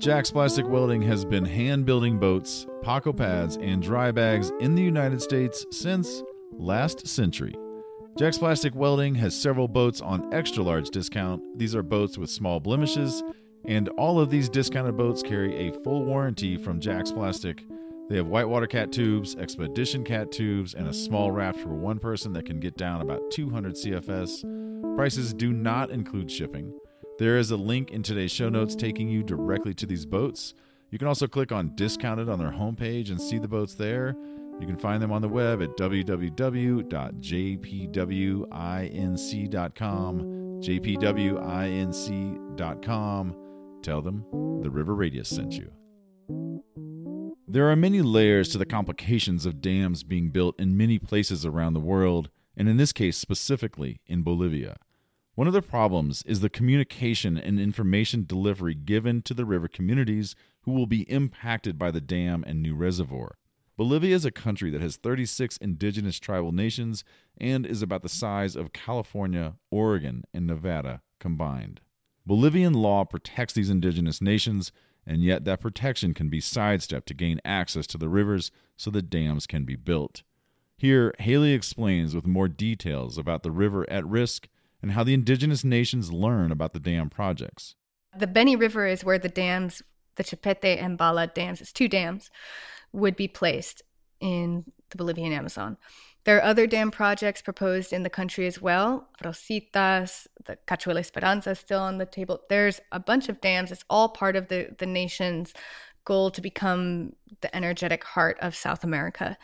Jack's Plastic Welding has been hand building boats, Paco pads, and dry bags in the United States since last century. Jack's Plastic Welding has several boats on extra large discount. These are boats with small blemishes, and all of these discounted boats carry a full warranty from Jack's Plastic. They have whitewater cat tubes, expedition cat tubes, and a small raft for one person that can get down about 200 CFS. Prices do not include shipping. There is a link in today's show notes taking you directly to these boats. You can also click on discounted on their homepage and see the boats there. You can find them on the web at www.jpwinc.com. jpwinc.com. Tell them the River Radius sent you. There are many layers to the complications of dams being built in many places around the world, and in this case specifically in Bolivia. One of the problems is the communication and information delivery given to the river communities who will be impacted by the dam and new reservoir. Bolivia is a country that has 36 indigenous tribal nations and is about the size of California, Oregon, and Nevada combined. Bolivian law protects these indigenous nations, and yet that protection can be sidestepped to gain access to the rivers so that dams can be built. Here, Hayley explains with more details about the river at risk and how the indigenous nations learn about the dam projects.
The Beni River is where the dams, the Chepete and Bala dams, it's two dams, would be placed in the Bolivian Amazon. There are other dam projects proposed in the country as well. Rositas, the Cachuela Esperanza is still on the table. There's a bunch of dams. It's all part of the, the nation's goal to become the energetic heart of South America.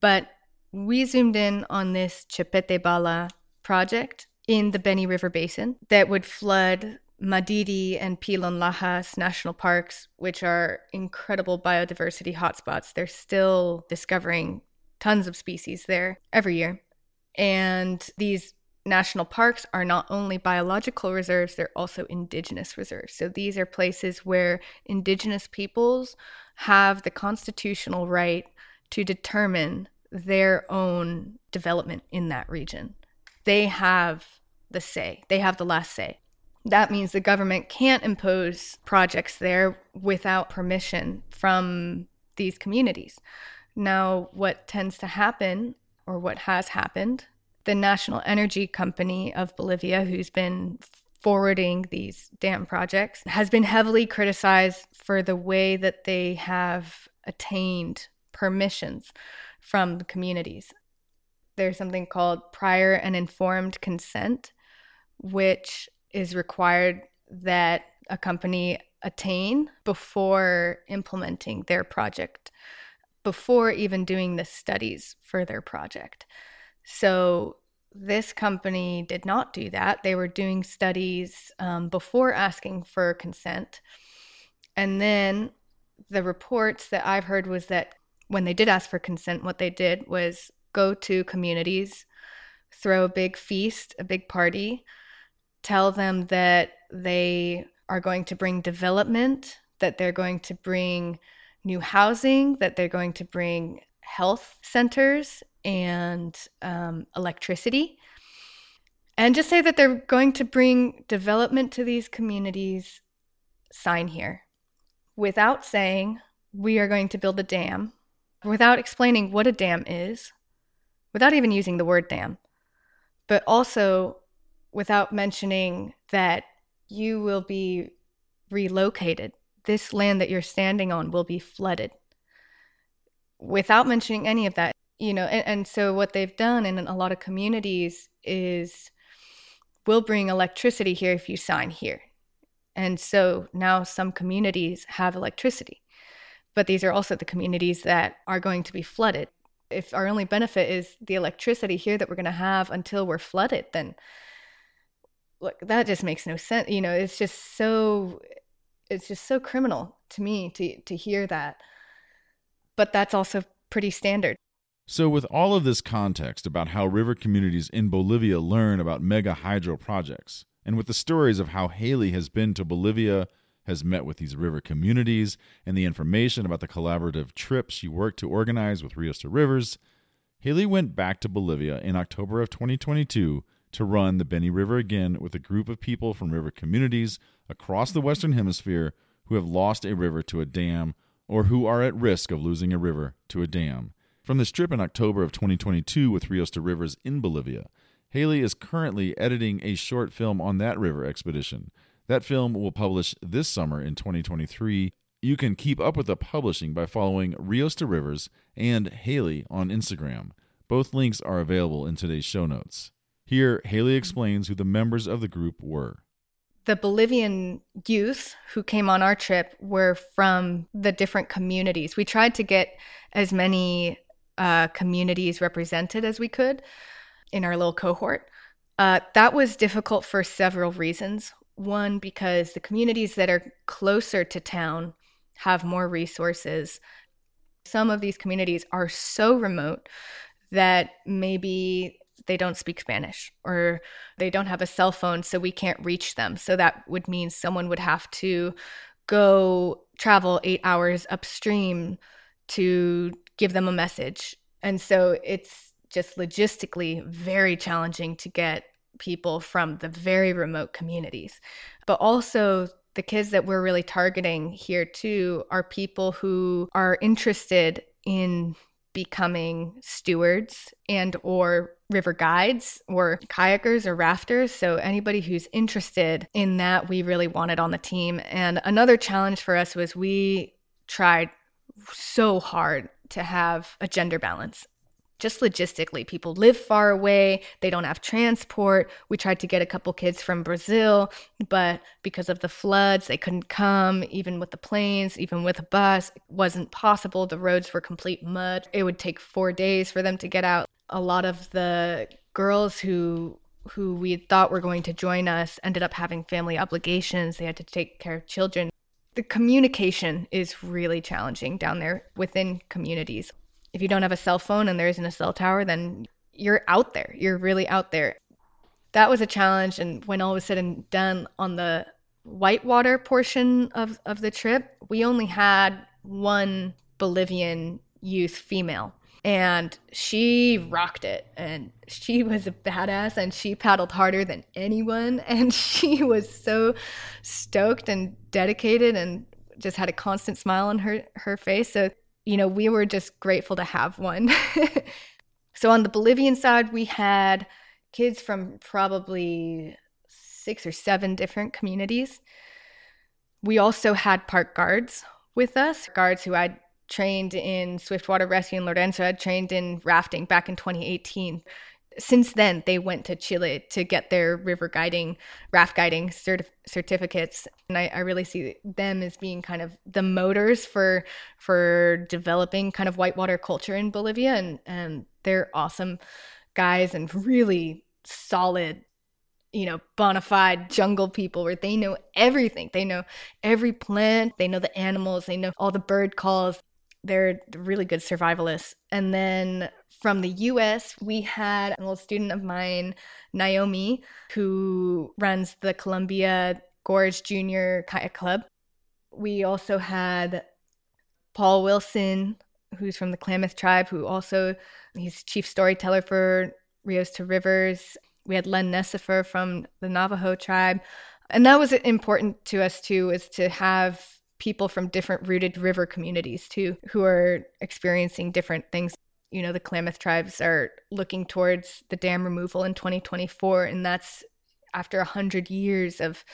But we zoomed in on this Chepete Bala project in the Beni River Basin that would flood Madidi and Pilon Lajas national parks, which are incredible biodiversity hotspots. They're still discovering tons of species there every year. And these national parks are not only biological reserves, they're also indigenous reserves. So these are places where indigenous peoples have the constitutional right to determine their own development in that region. They have the say, they have the last say that means the government can't impose projects there without permission from these communities. Now, what tends to happen, or what has happened, the National Energy Company of Bolivia, who's been forwarding these dam projects, has been heavily criticized for the way that they have attained permissions from the communities. There's something called prior and informed consent, which is required that a company attain before implementing their project, before even doing the studies for their project. So this company did not do that. They were doing studies um, before asking for consent. And then the reports that I've heard was that when they did ask for consent, what they did was go to communities, throw a big feast, a big party, tell them that they are going to bring development, that they're going to bring new housing, that they're going to bring health centers and um, electricity. And just say that they're going to bring development to these communities, sign here. Without saying, we are going to build a dam, without explaining what a dam is, without even using the word dam, but also without mentioning that you will be relocated. This land that you're standing on will be flooded. Without mentioning any of that, you know, and, and so what they've done in a lot of communities is we'll bring electricity here if you sign here. And so now some communities have electricity, but these are also the communities that are going to be flooded. If our only benefit is the electricity here that we're going to have until we're flooded, then look, that just makes no sense. You know, it's just so it's just so criminal to me to to hear that. But that's also pretty standard.
So, with all of this context about how river communities in Bolivia learn about mega hydro projects, and with the stories of how Hayley has been to Bolivia, has met with these river communities, and the information about the collaborative trip she worked to organize with Rios to Rivers, Hayley went back to Bolivia in October of 2022 to run the Beni River again with a group of people from river communities across the Western Hemisphere who have lost a river to a dam or who are at risk of losing a river to a dam. From this trip in October of 2022 with Rios to Rivers in Bolivia, Hayley is currently editing a short film on that river expedition. That film will publish this summer in 2023. You can keep up with the publishing by following Rios to Rivers and Hayley on Instagram. Both links are available in today's show notes. Here, Hayley explains who the members of the group were.
The Bolivian youth who came on our trip were from the different communities. We tried to get as many uh, communities represented as we could in our little cohort. Uh, that was difficult for several reasons. One, because the communities that are closer to town have more resources. Some of these communities are so remote that maybe they don't speak Spanish or they don't have a cell phone, so we can't reach them. So that would mean someone would have to go travel eight hours upstream to give them a message. And so it's just logistically very challenging to get people from the very remote communities. But also, the kids that we're really targeting here too are people who are interested in becoming stewards and or river guides or kayakers or rafters so anybody who's interested in that we really wanted on the team and another challenge for us was we tried so hard to have a gender balance just logistically, people live far away, they don't have transport. We tried to get a couple kids from Brazil, but because of the floods, they couldn't come, even with the planes, even with a bus. It wasn't possible. The roads were complete mud. It would take four days for them to get out. A lot of the girls who who we thought were going to join us ended up having family obligations. They had to take care of children. The communication is really challenging down there within communities if you don't have a cell phone and there isn't a cell tower, then you're out there. You're really out there. That was a challenge. And when all was said and done on the whitewater portion of, of the trip, we only had one Bolivian youth female. And she rocked it. And she was a badass and she paddled harder than anyone. <laughs> And she was so stoked and dedicated and just had a constant smile on her, her face. So you know, we were just grateful to have one. <laughs> so on the Bolivian side, we had kids from probably six or seven different communities. We also had park guards with us, guards who I'd trained in Swiftwater Rescue in Lorenzo, I'd trained in rafting back in 2018 since then they went to chile to get their river guiding raft guiding certif- certificates. And I, I, really see them as being kind of the motors for for developing kind of whitewater culture in bolivia. And and they're awesome guys and really solid you know bona fide jungle people where they know everything. They know every plant. They know the animals. They know all the bird calls they're really good survivalists. And then from the US, we had an old student of mine, Naomi, who runs the Columbia Gorge Junior Kayak Club. We also had Paul Wilson who's from the Klamath tribe, who also he's chief storyteller for Rios to Rivers. We had Len Nesifer from the Navajo tribe. And that was important to us too, is to have people from different rooted river communities too, who are experiencing different things. You know, the Klamath tribes are looking towards the dam removal in 2024, and that's after hundred years of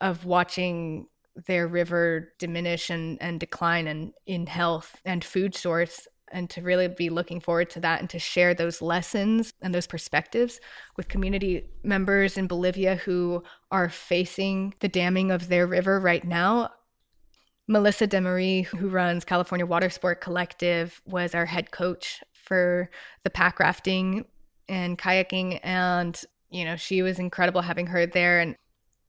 of watching their river diminish and, and decline and in health and food source and to really be looking forward to that and to share those lessons and those perspectives with community members in Bolivia who are facing the damming of their river right now. Melissa Demarie, who runs California Water Sport Collective, was our head coach for the pack rafting and kayaking. And, you know, she was incredible having her there. And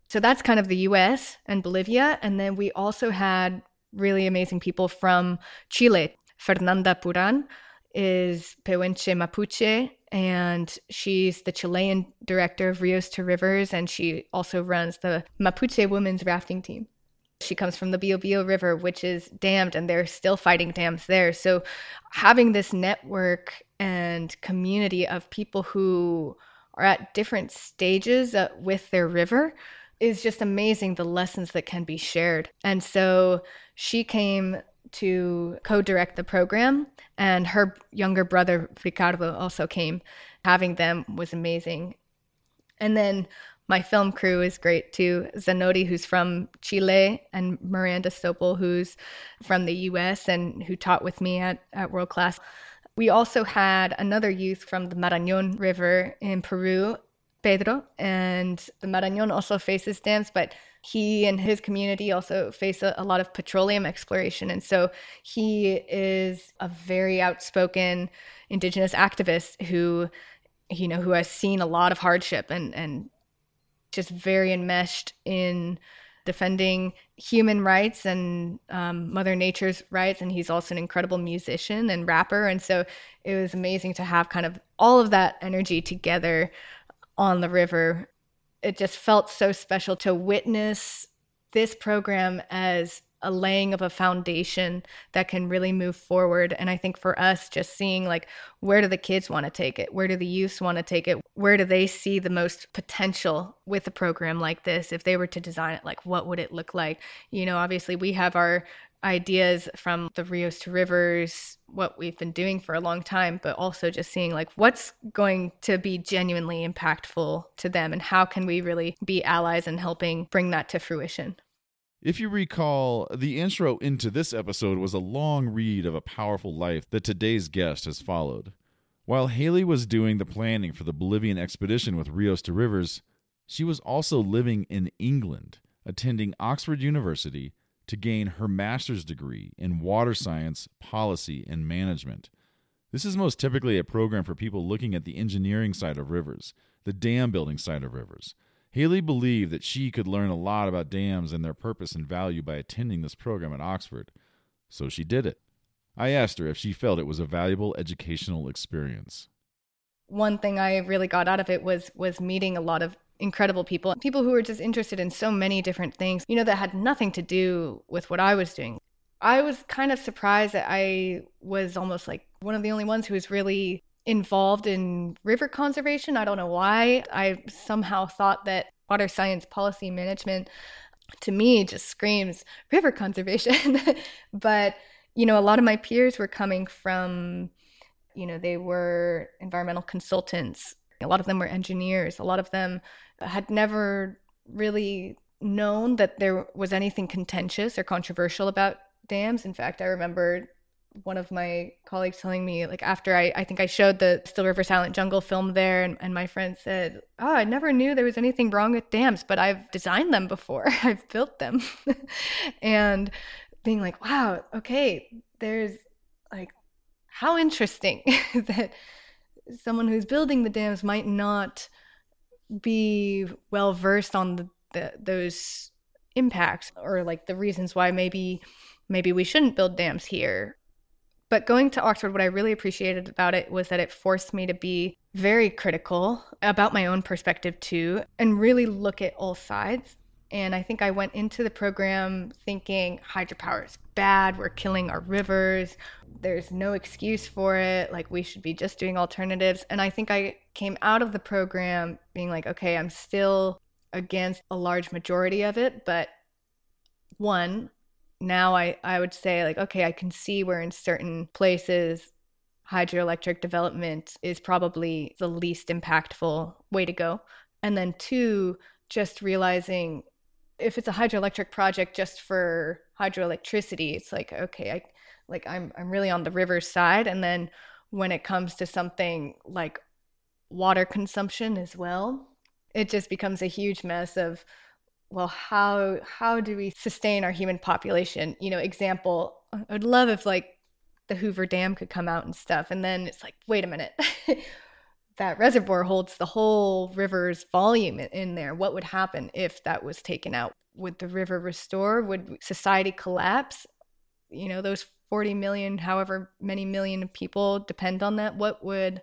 so that's kind of the US and Bolivia. And then we also had really amazing people from Chile. Fernanda Puran is Pehuenche Mapuche, and she's the Chilean director of Rios to Rivers, and she also runs the Mapuche women's rafting team. She comes from the Biobío River, which is dammed, and they're still fighting dams there. So, having this network and community of people who are at different stages uh, with their river is just amazing the lessons that can be shared. And so she came to co direct the program, and her younger brother, Ricardo, also came. Having them was amazing. And then my film crew is great too. Zanotti, who's from Chile, and Miranda Stopel, who's from the US and who taught with me at, at World Class. We also had another youth from the Marañón River in Peru Pedro, and the Marañón also faces dams, but he and his community also face a, a, lot of petroleum exploration. And so he is a very outspoken indigenous activist who, you know, who has seen a lot of hardship and, and just very enmeshed in defending human rights and um, Mother Nature's rights. And he's also an incredible musician and rapper. And so it was amazing to have kind of all of that energy together on the river. It just felt so special to witness this program as a laying of a foundation that can really move forward. And I think for us, just seeing like, where do the kids want to take it? Where do the youth want to take it? Where do they see the most potential with a program like this? If they were to design it, like, what would it look like? You know, obviously, we have our ideas from the Rios to Rivers, what we've been doing for a long time, but also just seeing like what's going to be genuinely impactful to them and how can we really be allies in helping bring that to fruition.
If you recall, the intro into this episode was a long read of a powerful life that today's guest has followed. While Hayley was doing the planning for the Bolivian expedition with Rios to Rivers, she was also living in England, attending Oxford University to gain her master's degree in water science, policy, and management. This is most typically a program for people looking at the engineering side of rivers, the dam building side of rivers. Hayley believed that she could learn a lot about dams and their purpose and value by attending this program at Oxford, so she did it. I asked her if she felt it was a valuable educational experience.
One thing I really got out of it was was meeting a lot of incredible people, people who were just interested in so many different things, you know, that had nothing to do with what I was doing. I was kind of surprised that I was almost like one of the only ones who was really involved in river conservation. I don't know why. I somehow thought that water science policy management to me just screams river conservation. <laughs> but, you know, a lot of my peers were coming from, you know, they were environmental consultants. A lot of them were engineers. A lot of them had never really known that there was anything contentious or controversial about dams. In fact, I remember one of my colleagues telling me, like, after I, I think I showed the Still River Silent Jungle film there, and, and my friend said, Oh, I never knew there was anything wrong with dams, but I've designed them before, <laughs> I've built them. <laughs> and being like, Wow, okay, there's like, how interesting <laughs> that someone who's building the dams might not be well versed on the, the, those impacts or like the reasons why maybe maybe we shouldn't build dams here. But going to Oxford, what I really appreciated about it was that it forced me to be very critical about my own perspective too, and really look at all sides. And I think I went into the program thinking hydropower is bad. We're killing our rivers. There's no excuse for it. Like, we should be just doing alternatives. And I think I came out of the program being like, okay, I'm still against a large majority of it. But one, now I, I would say, like, okay, I can see where in certain places hydroelectric development is probably the least impactful way to go. And then two, just realizing if it's a hydroelectric project just for hydroelectricity, it's like, okay, I like I'm I'm really on the river side. And then when it comes to something like water consumption as well, it just becomes a huge mess of well, how how do we sustain our human population? You know, example, I'd love if like the Hoover Dam could come out and stuff. And then it's like, wait a minute. <laughs> that reservoir holds the whole river's volume in there. What would happen if that was taken out? Would the river restore? Would society collapse? You know, those 40 million, however many million people depend on that. What would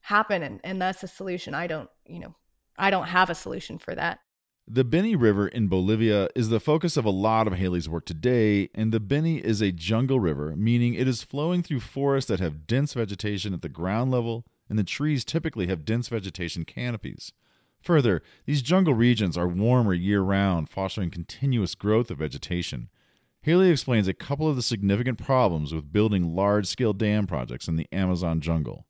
happen? And, and that's a solution. I don't, you know, I don't have a solution for that.
The Beni River in Bolivia is the focus of a lot of Hayley's work today, and the Beni is a jungle river, meaning it is flowing through forests that have dense vegetation at the ground level and the trees typically have dense vegetation canopies. Further, these jungle regions are warmer year round, fostering continuous growth of vegetation. Hayley explains a couple of the significant problems with building large scale dam projects in the Amazon jungle.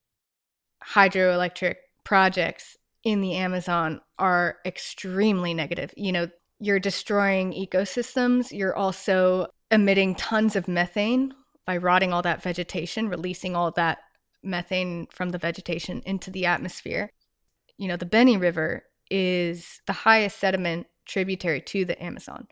Hydroelectric projects in the Amazon are extremely negative. You know, you're destroying ecosystems, you're also emitting tons of methane by rotting all that vegetation, releasing all that methane from the vegetation into the atmosphere. You know, the Beni River is the highest sediment tributary to the Amazon.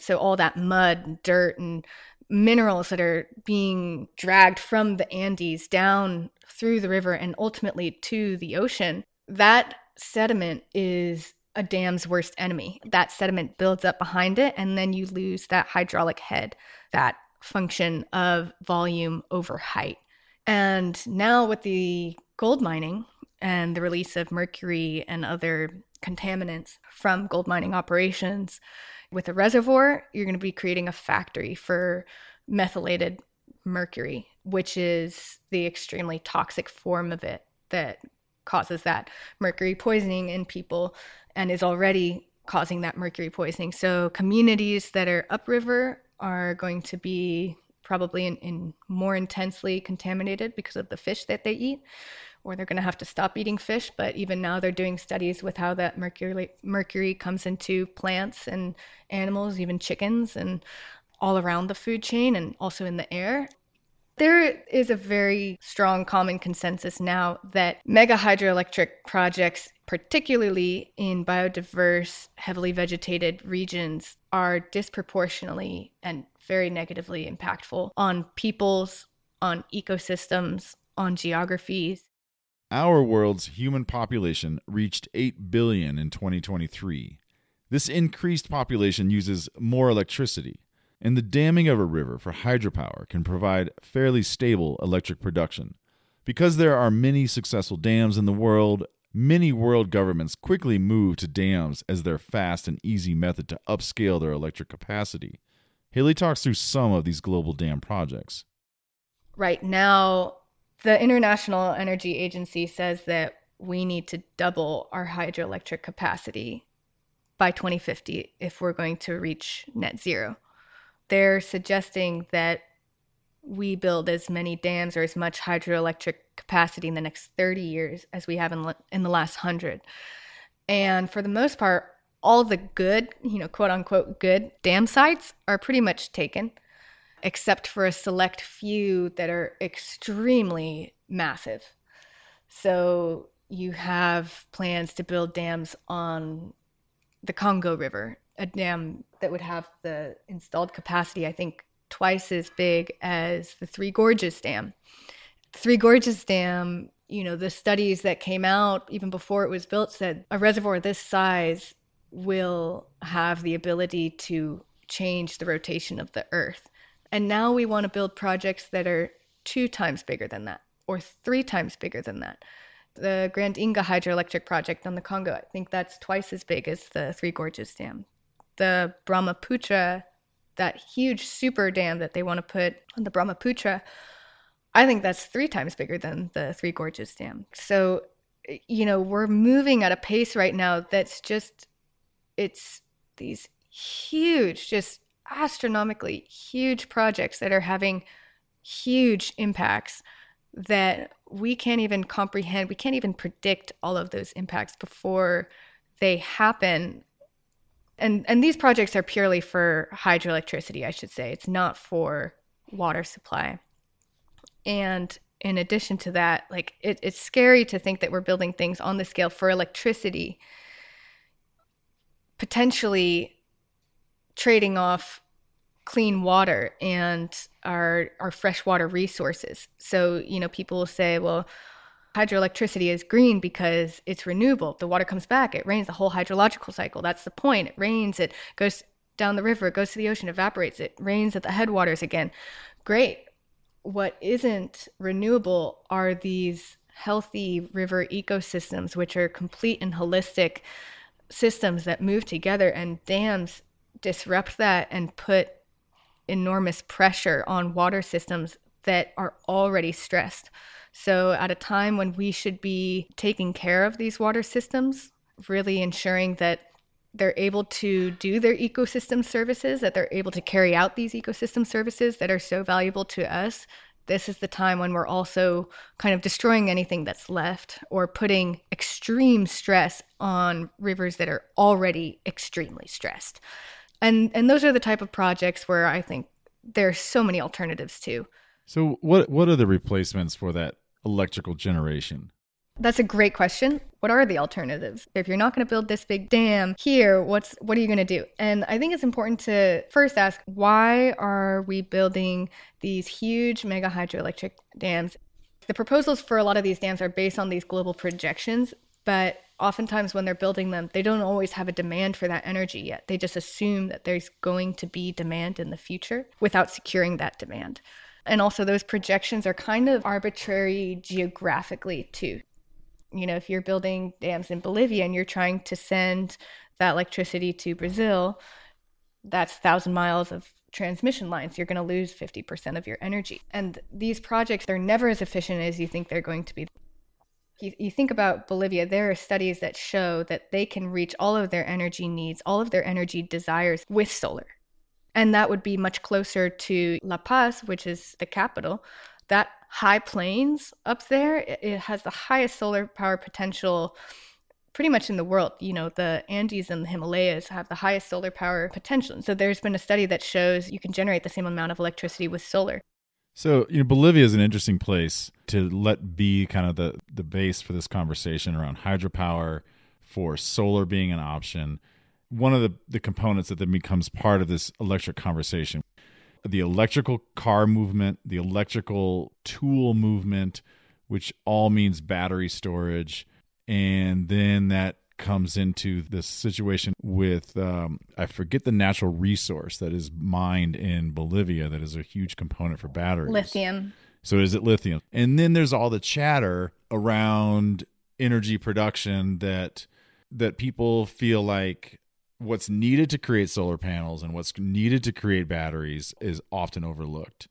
So all that mud, dirt, and minerals that are being dragged from the Andes down through the river and ultimately to the ocean, that sediment is a dam's worst enemy. That sediment builds up behind it, and then you lose that hydraulic head, that function of volume over height. And now with the gold mining and the release of mercury and other contaminants from gold mining operations, with a reservoir, you're going to be creating a factory for methylated mercury, which is the extremely toxic form of it that causes that mercury poisoning in people and is already causing that mercury poisoning. So communities that are upriver are going to be probably in, in more intensely contaminated because of the fish that they eat or they're going to have to stop eating fish but even now they're doing studies with how that mercury mercury comes into plants and animals even chickens and all around the food chain and also in the air there is a very strong common consensus now that mega hydroelectric projects, particularly in biodiverse, heavily vegetated regions, are disproportionately and very negatively impactful on peoples, on ecosystems, on geographies.
Our world's human population reached 8 billion in 2023. This increased population uses more electricity, and the damming of a river for hydropower can provide fairly stable electric production. Because there are many successful dams in the world, many world governments quickly move to dams as their fast and easy method to upscale their electric capacity. Hayley talks through some of these global dam projects.
Right now, the International Energy Agency says that we need to double our hydroelectric capacity by 2050 if we're going to reach net zero. They're suggesting that we build as many dams or as much hydroelectric capacity in the next 30 years as we have in, in the last 100. And for the most part, all the good, you know, quote unquote good dam sites are pretty much taken, except for a select few that are extremely massive. So you have plans to build dams on the Congo River, a dam that would have the installed capacity, I think, twice as big as the Three Gorges Dam. Three Gorges Dam, you know, the studies that came out even before it was built said a reservoir this size will have the ability to change the rotation of the earth. And now we want to build projects that are two times bigger than that or three times bigger than that. The Grand Inga hydroelectric project on the Congo, I think that's twice as big as the Three Gorges Dam. The Brahmaputra, that huge super dam that they want to put on the Brahmaputra, I think that's three times bigger than the Three Gorges Dam. So, you know, we're moving at a pace right now that's just, it's these huge, just astronomically huge projects that are having huge impacts that we can't even comprehend. We can't even predict all of those impacts before they happen. And and these projects are purely for hydroelectricity, I should say. It's not for water supply. And in addition to that, like it, it's scary to think that we're building things on the scale for electricity, potentially trading off clean water and our our freshwater resources. So, you know, people will say, well, hydroelectricity is green because it's renewable. The water comes back, it rains the whole hydrological cycle. That's the point. It rains, it goes down the river, it goes to the ocean, evaporates, it rains at the headwaters again. Great. What isn't renewable are these healthy river ecosystems, which are complete and holistic systems that move together, and dams disrupt that and put enormous pressure on water systems that are already stressed. So, at a time when we should be taking care of these water systems, really ensuring that they're able to do their ecosystem services, that they're able to carry out these ecosystem services that are so valuable to us, this is the time when we're also kind of destroying anything that's left or putting extreme stress on rivers that are already extremely stressed and and those are the type of projects where I think there's so many alternatives to.
So what what are the replacements for that electrical generation?
That's a great question. What are the alternatives? If you're not going to build this big dam here, what's what are you going to do? And I think it's important to first ask why are we building these huge mega hydroelectric dams? The proposals for a lot of these dams are based on these global projections, but oftentimes when they're building them, they don't always have a demand for that energy yet. They just assume that there's going to be demand in the future without securing that demand. And also, those projections are kind of arbitrary geographically, too. You know, if you're building dams in Bolivia and you're trying to send that electricity to Brazil, that's 1,000 miles of transmission lines. You're going to lose 50% of your energy. And these projects, they're never as efficient as you think they're going to be you, you think about Bolivia, there are studies that show that they can reach all of their energy needs, all of their energy desires with solar. And that would be much closer to La Paz, which is the capital. That high plains up there, it has the highest solar power potential pretty much in the world. You know, the Andes and the Himalayas have the highest solar power potential. So there's been a study that shows you can generate the same amount of electricity with solar.
So, you know, Bolivia is an interesting place to let be kind of the, the base for this conversation around hydropower, for solar being an option. One of the, the components that then becomes part of this electric conversation the electrical car movement, the electrical tool movement, which all means battery storage. And then that comes into this situation with um, I forget the natural resource that is mined in Bolivia that is a huge component for batteries.
Lithium.
So is it lithium? And then there's all the chatter around energy production that that people feel like what's needed to create solar panels and what's needed to create batteries is often overlooked.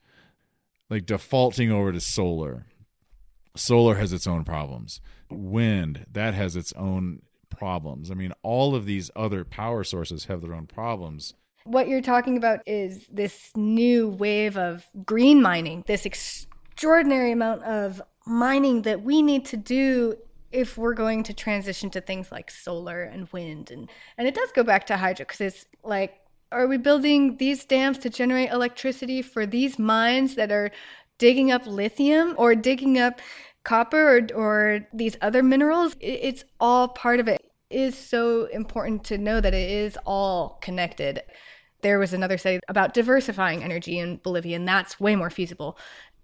Like defaulting over to solar. Solar has its own problems. Wind, that has its own problems. I mean, all of these other power sources have their own problems.
What you're talking about is this new wave of green mining, this extraordinary amount of mining that we need to do if we're going to transition to things like solar and wind and and it does go back to hydro because it's like are we building these dams to generate electricity for these mines that are digging up lithium or digging up copper or, or these other minerals, it's all part of it. It is so important to know that it is all connected. There was another study about diversifying energy in Bolivia, and that's way more feasible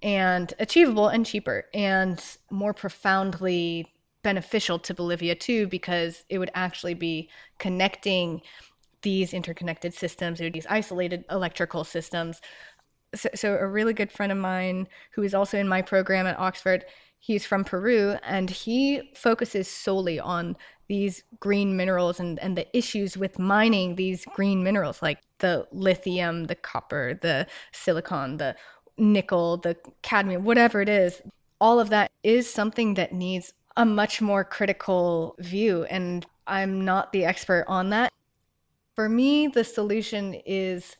and achievable and cheaper and more profoundly beneficial to Bolivia too, because it would actually be connecting these interconnected systems or these isolated electrical systems. So, so, a really good friend of mine who is also in my program at Oxford He's from Peru and he focuses solely on these green minerals and, and the issues with mining these green minerals like the lithium, the copper, the silicon, the nickel, the cadmium, whatever it is, all of that is something that needs a much more critical view. And I'm not the expert on that. For me, the solution is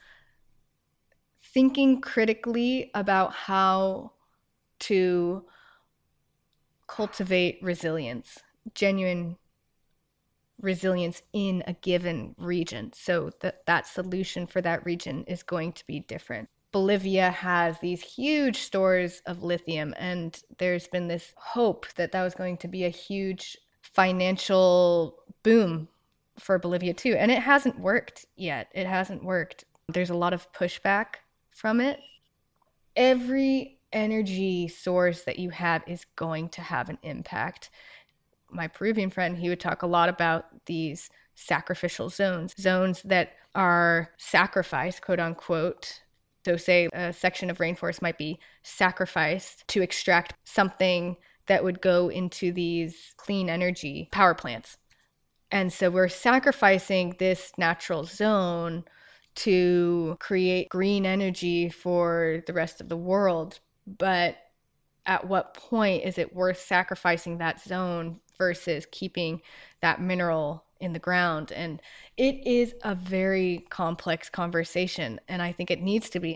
thinking critically about how to cultivate resilience, genuine resilience in a given region. So that that solution for that region is going to be different. Bolivia has these huge stores of lithium and there's been this hope that that was going to be a huge financial boom for Bolivia too. And it hasn't worked yet. It hasn't worked. There's a lot of pushback from it. Every energy source that you have is going to have an impact my Peruvian friend, he would talk a lot about these sacrificial zones, zones that are sacrificed, quote unquote. So, say a section of rainforest might be sacrificed to extract something that would go into these clean energy power plants. And so, we're sacrificing this natural zone to create green energy for the rest of the world. But at what point is it worth sacrificing that zone versus keeping that mineral in the ground. And it is a very complex conversation. And I think it needs to be.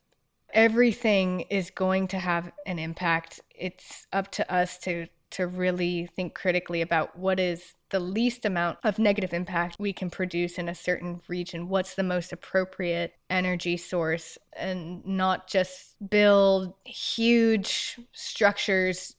Everything is going to have an impact. It's up to us to to really think critically about what is the least amount of negative impact we can produce in a certain region. What's the most appropriate energy source and not just build huge structures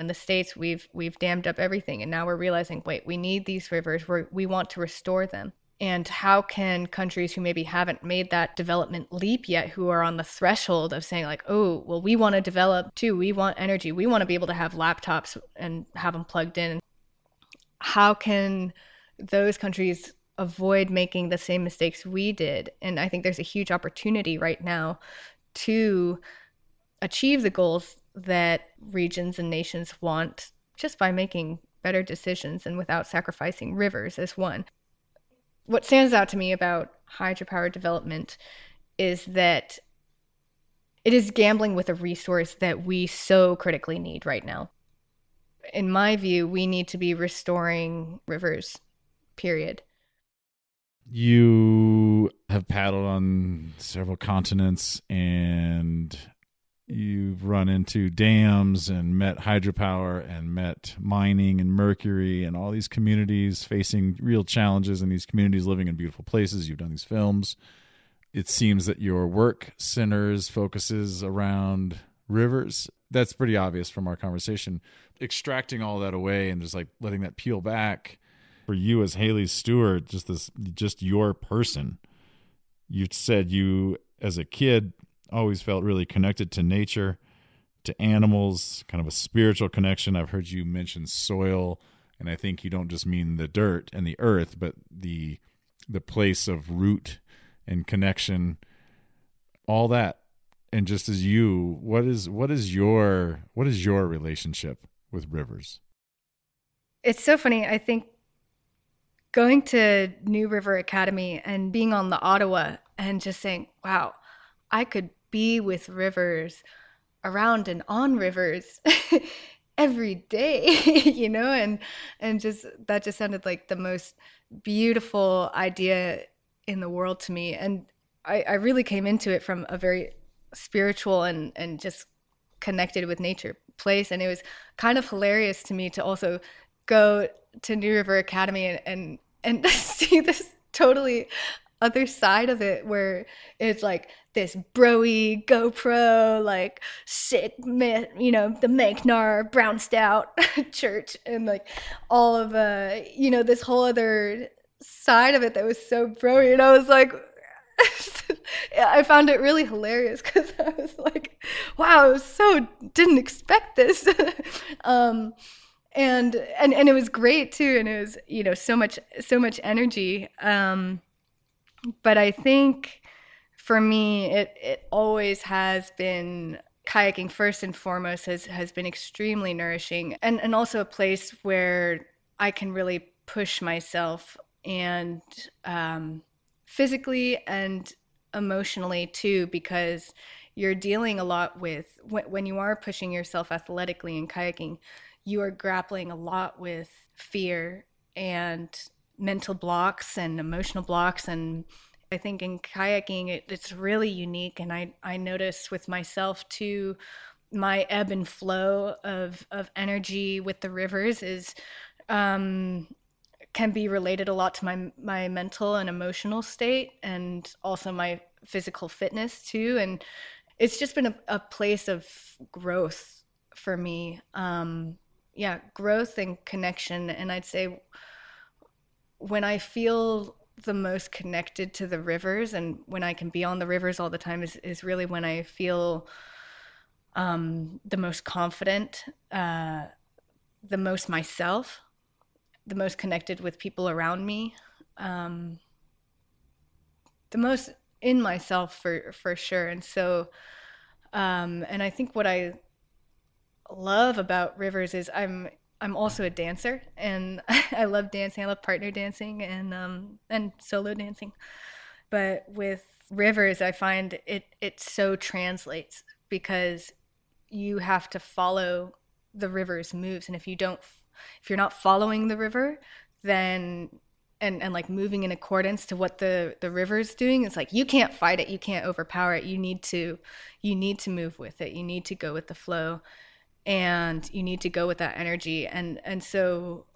in the states we've we've dammed up everything. And now we're realizing wait we need these rivers. We we want to restore them. And how can countries who maybe haven't made that development leap yet who are on the threshold of saying like oh well we want to develop too. We want energy. We want to be able to have laptops and have them plugged in. How can those countries avoid making the same mistakes we did? And i think there's a huge opportunity right now to achieve the goals that regions and nations want just by making better decisions and without sacrificing rivers as one. What stands out to me about hydropower development is that it is gambling with a resource that we so critically need right now. In my view, we need to be restoring rivers, period.
You have paddled on several continents and you've run into dams and met hydropower and met mining and mercury and all these communities facing real challenges and these communities living in beautiful places. You've done these films. It seems that your work centers, focuses around rivers. That's pretty obvious from our conversation. Extracting all that away and just like letting that peel back for you as Hayley Stuart, just this, just your person. You said you, as a kid, always felt really connected to nature, to animals, kind of a spiritual connection. I've heard you mention soil, and I think you don't just mean the dirt and the earth, but the the place of root and connection, all that. And just as you, what is what is your what is your relationship with rivers?
It's so funny. I think going to New River Academy and being on the Ottawa and just saying, wow, I could be with rivers around and on rivers <laughs> every day <laughs> you know? And and just that just sounded like the most beautiful idea in the world to me. And I, I really came into it from a very spiritual and and just connected with nature place. And it was kind of hilarious to me to also go to new river academy and and, and <laughs> see this totally other side of it where it's like this broy GoPro, like sick, you know, the Manknar Brown Stout <laughs> church, and like all of uh, you know, this whole other side of it that was so broy, and I was like. <laughs> I found it really hilarious because <laughs> I was like, "Wow, I was so didn't expect this," um, and and and it was great too, and it was you know so much so much energy. Um, but I think for me, it it always has been kayaking first and foremost has has been extremely nourishing and and also a place where I can really push myself and um, physically and emotionally too, because you're dealing a lot with when, when you are pushing yourself athletically in kayaking, you are grappling a lot with fear and mental blocks and emotional blocks and I think in kayaking it, it's really unique and I I notice with myself too my ebb and flow of of energy with the rivers is um can be related a lot to my my mental and emotional state and also my physical fitness too and it's just been a, a place of growth for me. Um yeah growth and connection and i'd say when i feel the most connected to the rivers and when i can be on the rivers all the time is, is really when i feel um, the most confident uh, the most myself the most connected with people around me, um, the most in myself for for sure. And so, um, and I think what I love about rivers is I'm I'm also a dancer, and <laughs> I love dancing. I love partner dancing and um, and solo dancing. But with rivers, I find it it so translates because you have to follow the river's moves, and if you don't if you're not following the river, then and and like moving in accordance to what the the river's doing it's like you can't fight it. You can't overpower it. You need to you need to move with it. You need to go with the flow and you need to go with that energy and and so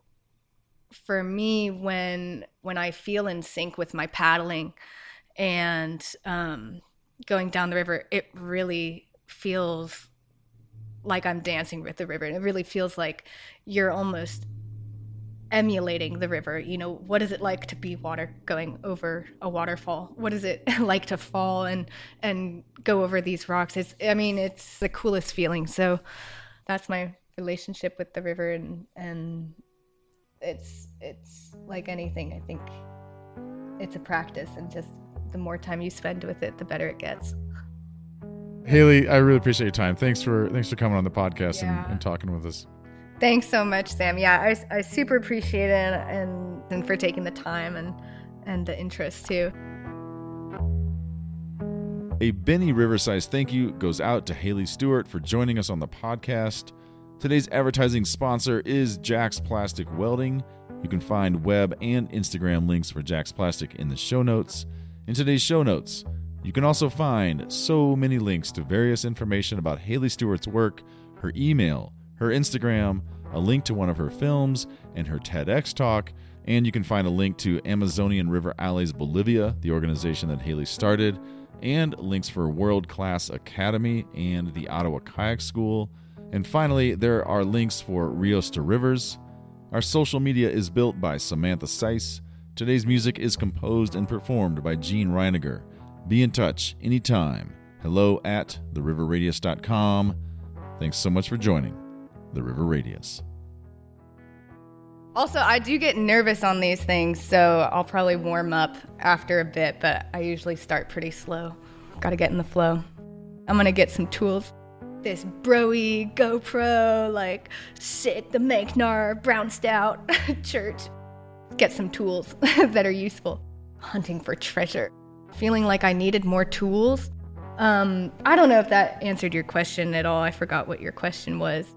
for me when when i feel in sync with my paddling and um going down the river it really feels like I'm dancing with the river. And it really feels like you're almost emulating the river. You know, what is it like to be water going over a waterfall? What is it <laughs> like to fall and and go over these rocks? It's I mean, it's the coolest feeling. So that's my relationship with the river and and it's it's like anything. I think it's a practice and just the more time you spend with it, the better it gets.
Hayley, I really appreciate your time. Thanks for thanks for coming on the podcast yeah. and, and, talking with us.
Thanks so much, Sam. Yeah, I, I super appreciate it and and for taking the time and and the interest too.
A Beni Riversize thank you goes out to Hayley Stuart for joining us on the podcast. Today's advertising sponsor is Jack's Plastic Welding. You can find web and Instagram links for Jack's Plastic in the show notes. In today's show notes, you can also find so many links to various information about Hayley Stuart's work, her email, her Instagram, a link to one of her films, and her TEDx talk. And you can find a link to Amazonian River Allies Bolivia, the organization that Hayley started, and links for World Class Academy and the Ottawa Kayak School. And finally, there are links for Rios to Rivers. Our social media is built by Samantha Seiss. Today's music is composed and performed by Gene Reiniger. Be in touch anytime. Hello at theriverradius.com. Thanks so much for joining The River Radius.
Also, I do get nervous on these things, so I'll probably warm up after a bit, but I usually start pretty slow. Gotta get in the flow. I'm gonna get some tools. This broy GoPro, like sit the Manknar Brown Stout <laughs> church. Get some tools <laughs> that are useful. Hunting for treasure feeling like I needed more tools. Um, I don't know if that answered your question at all. I forgot what your question was.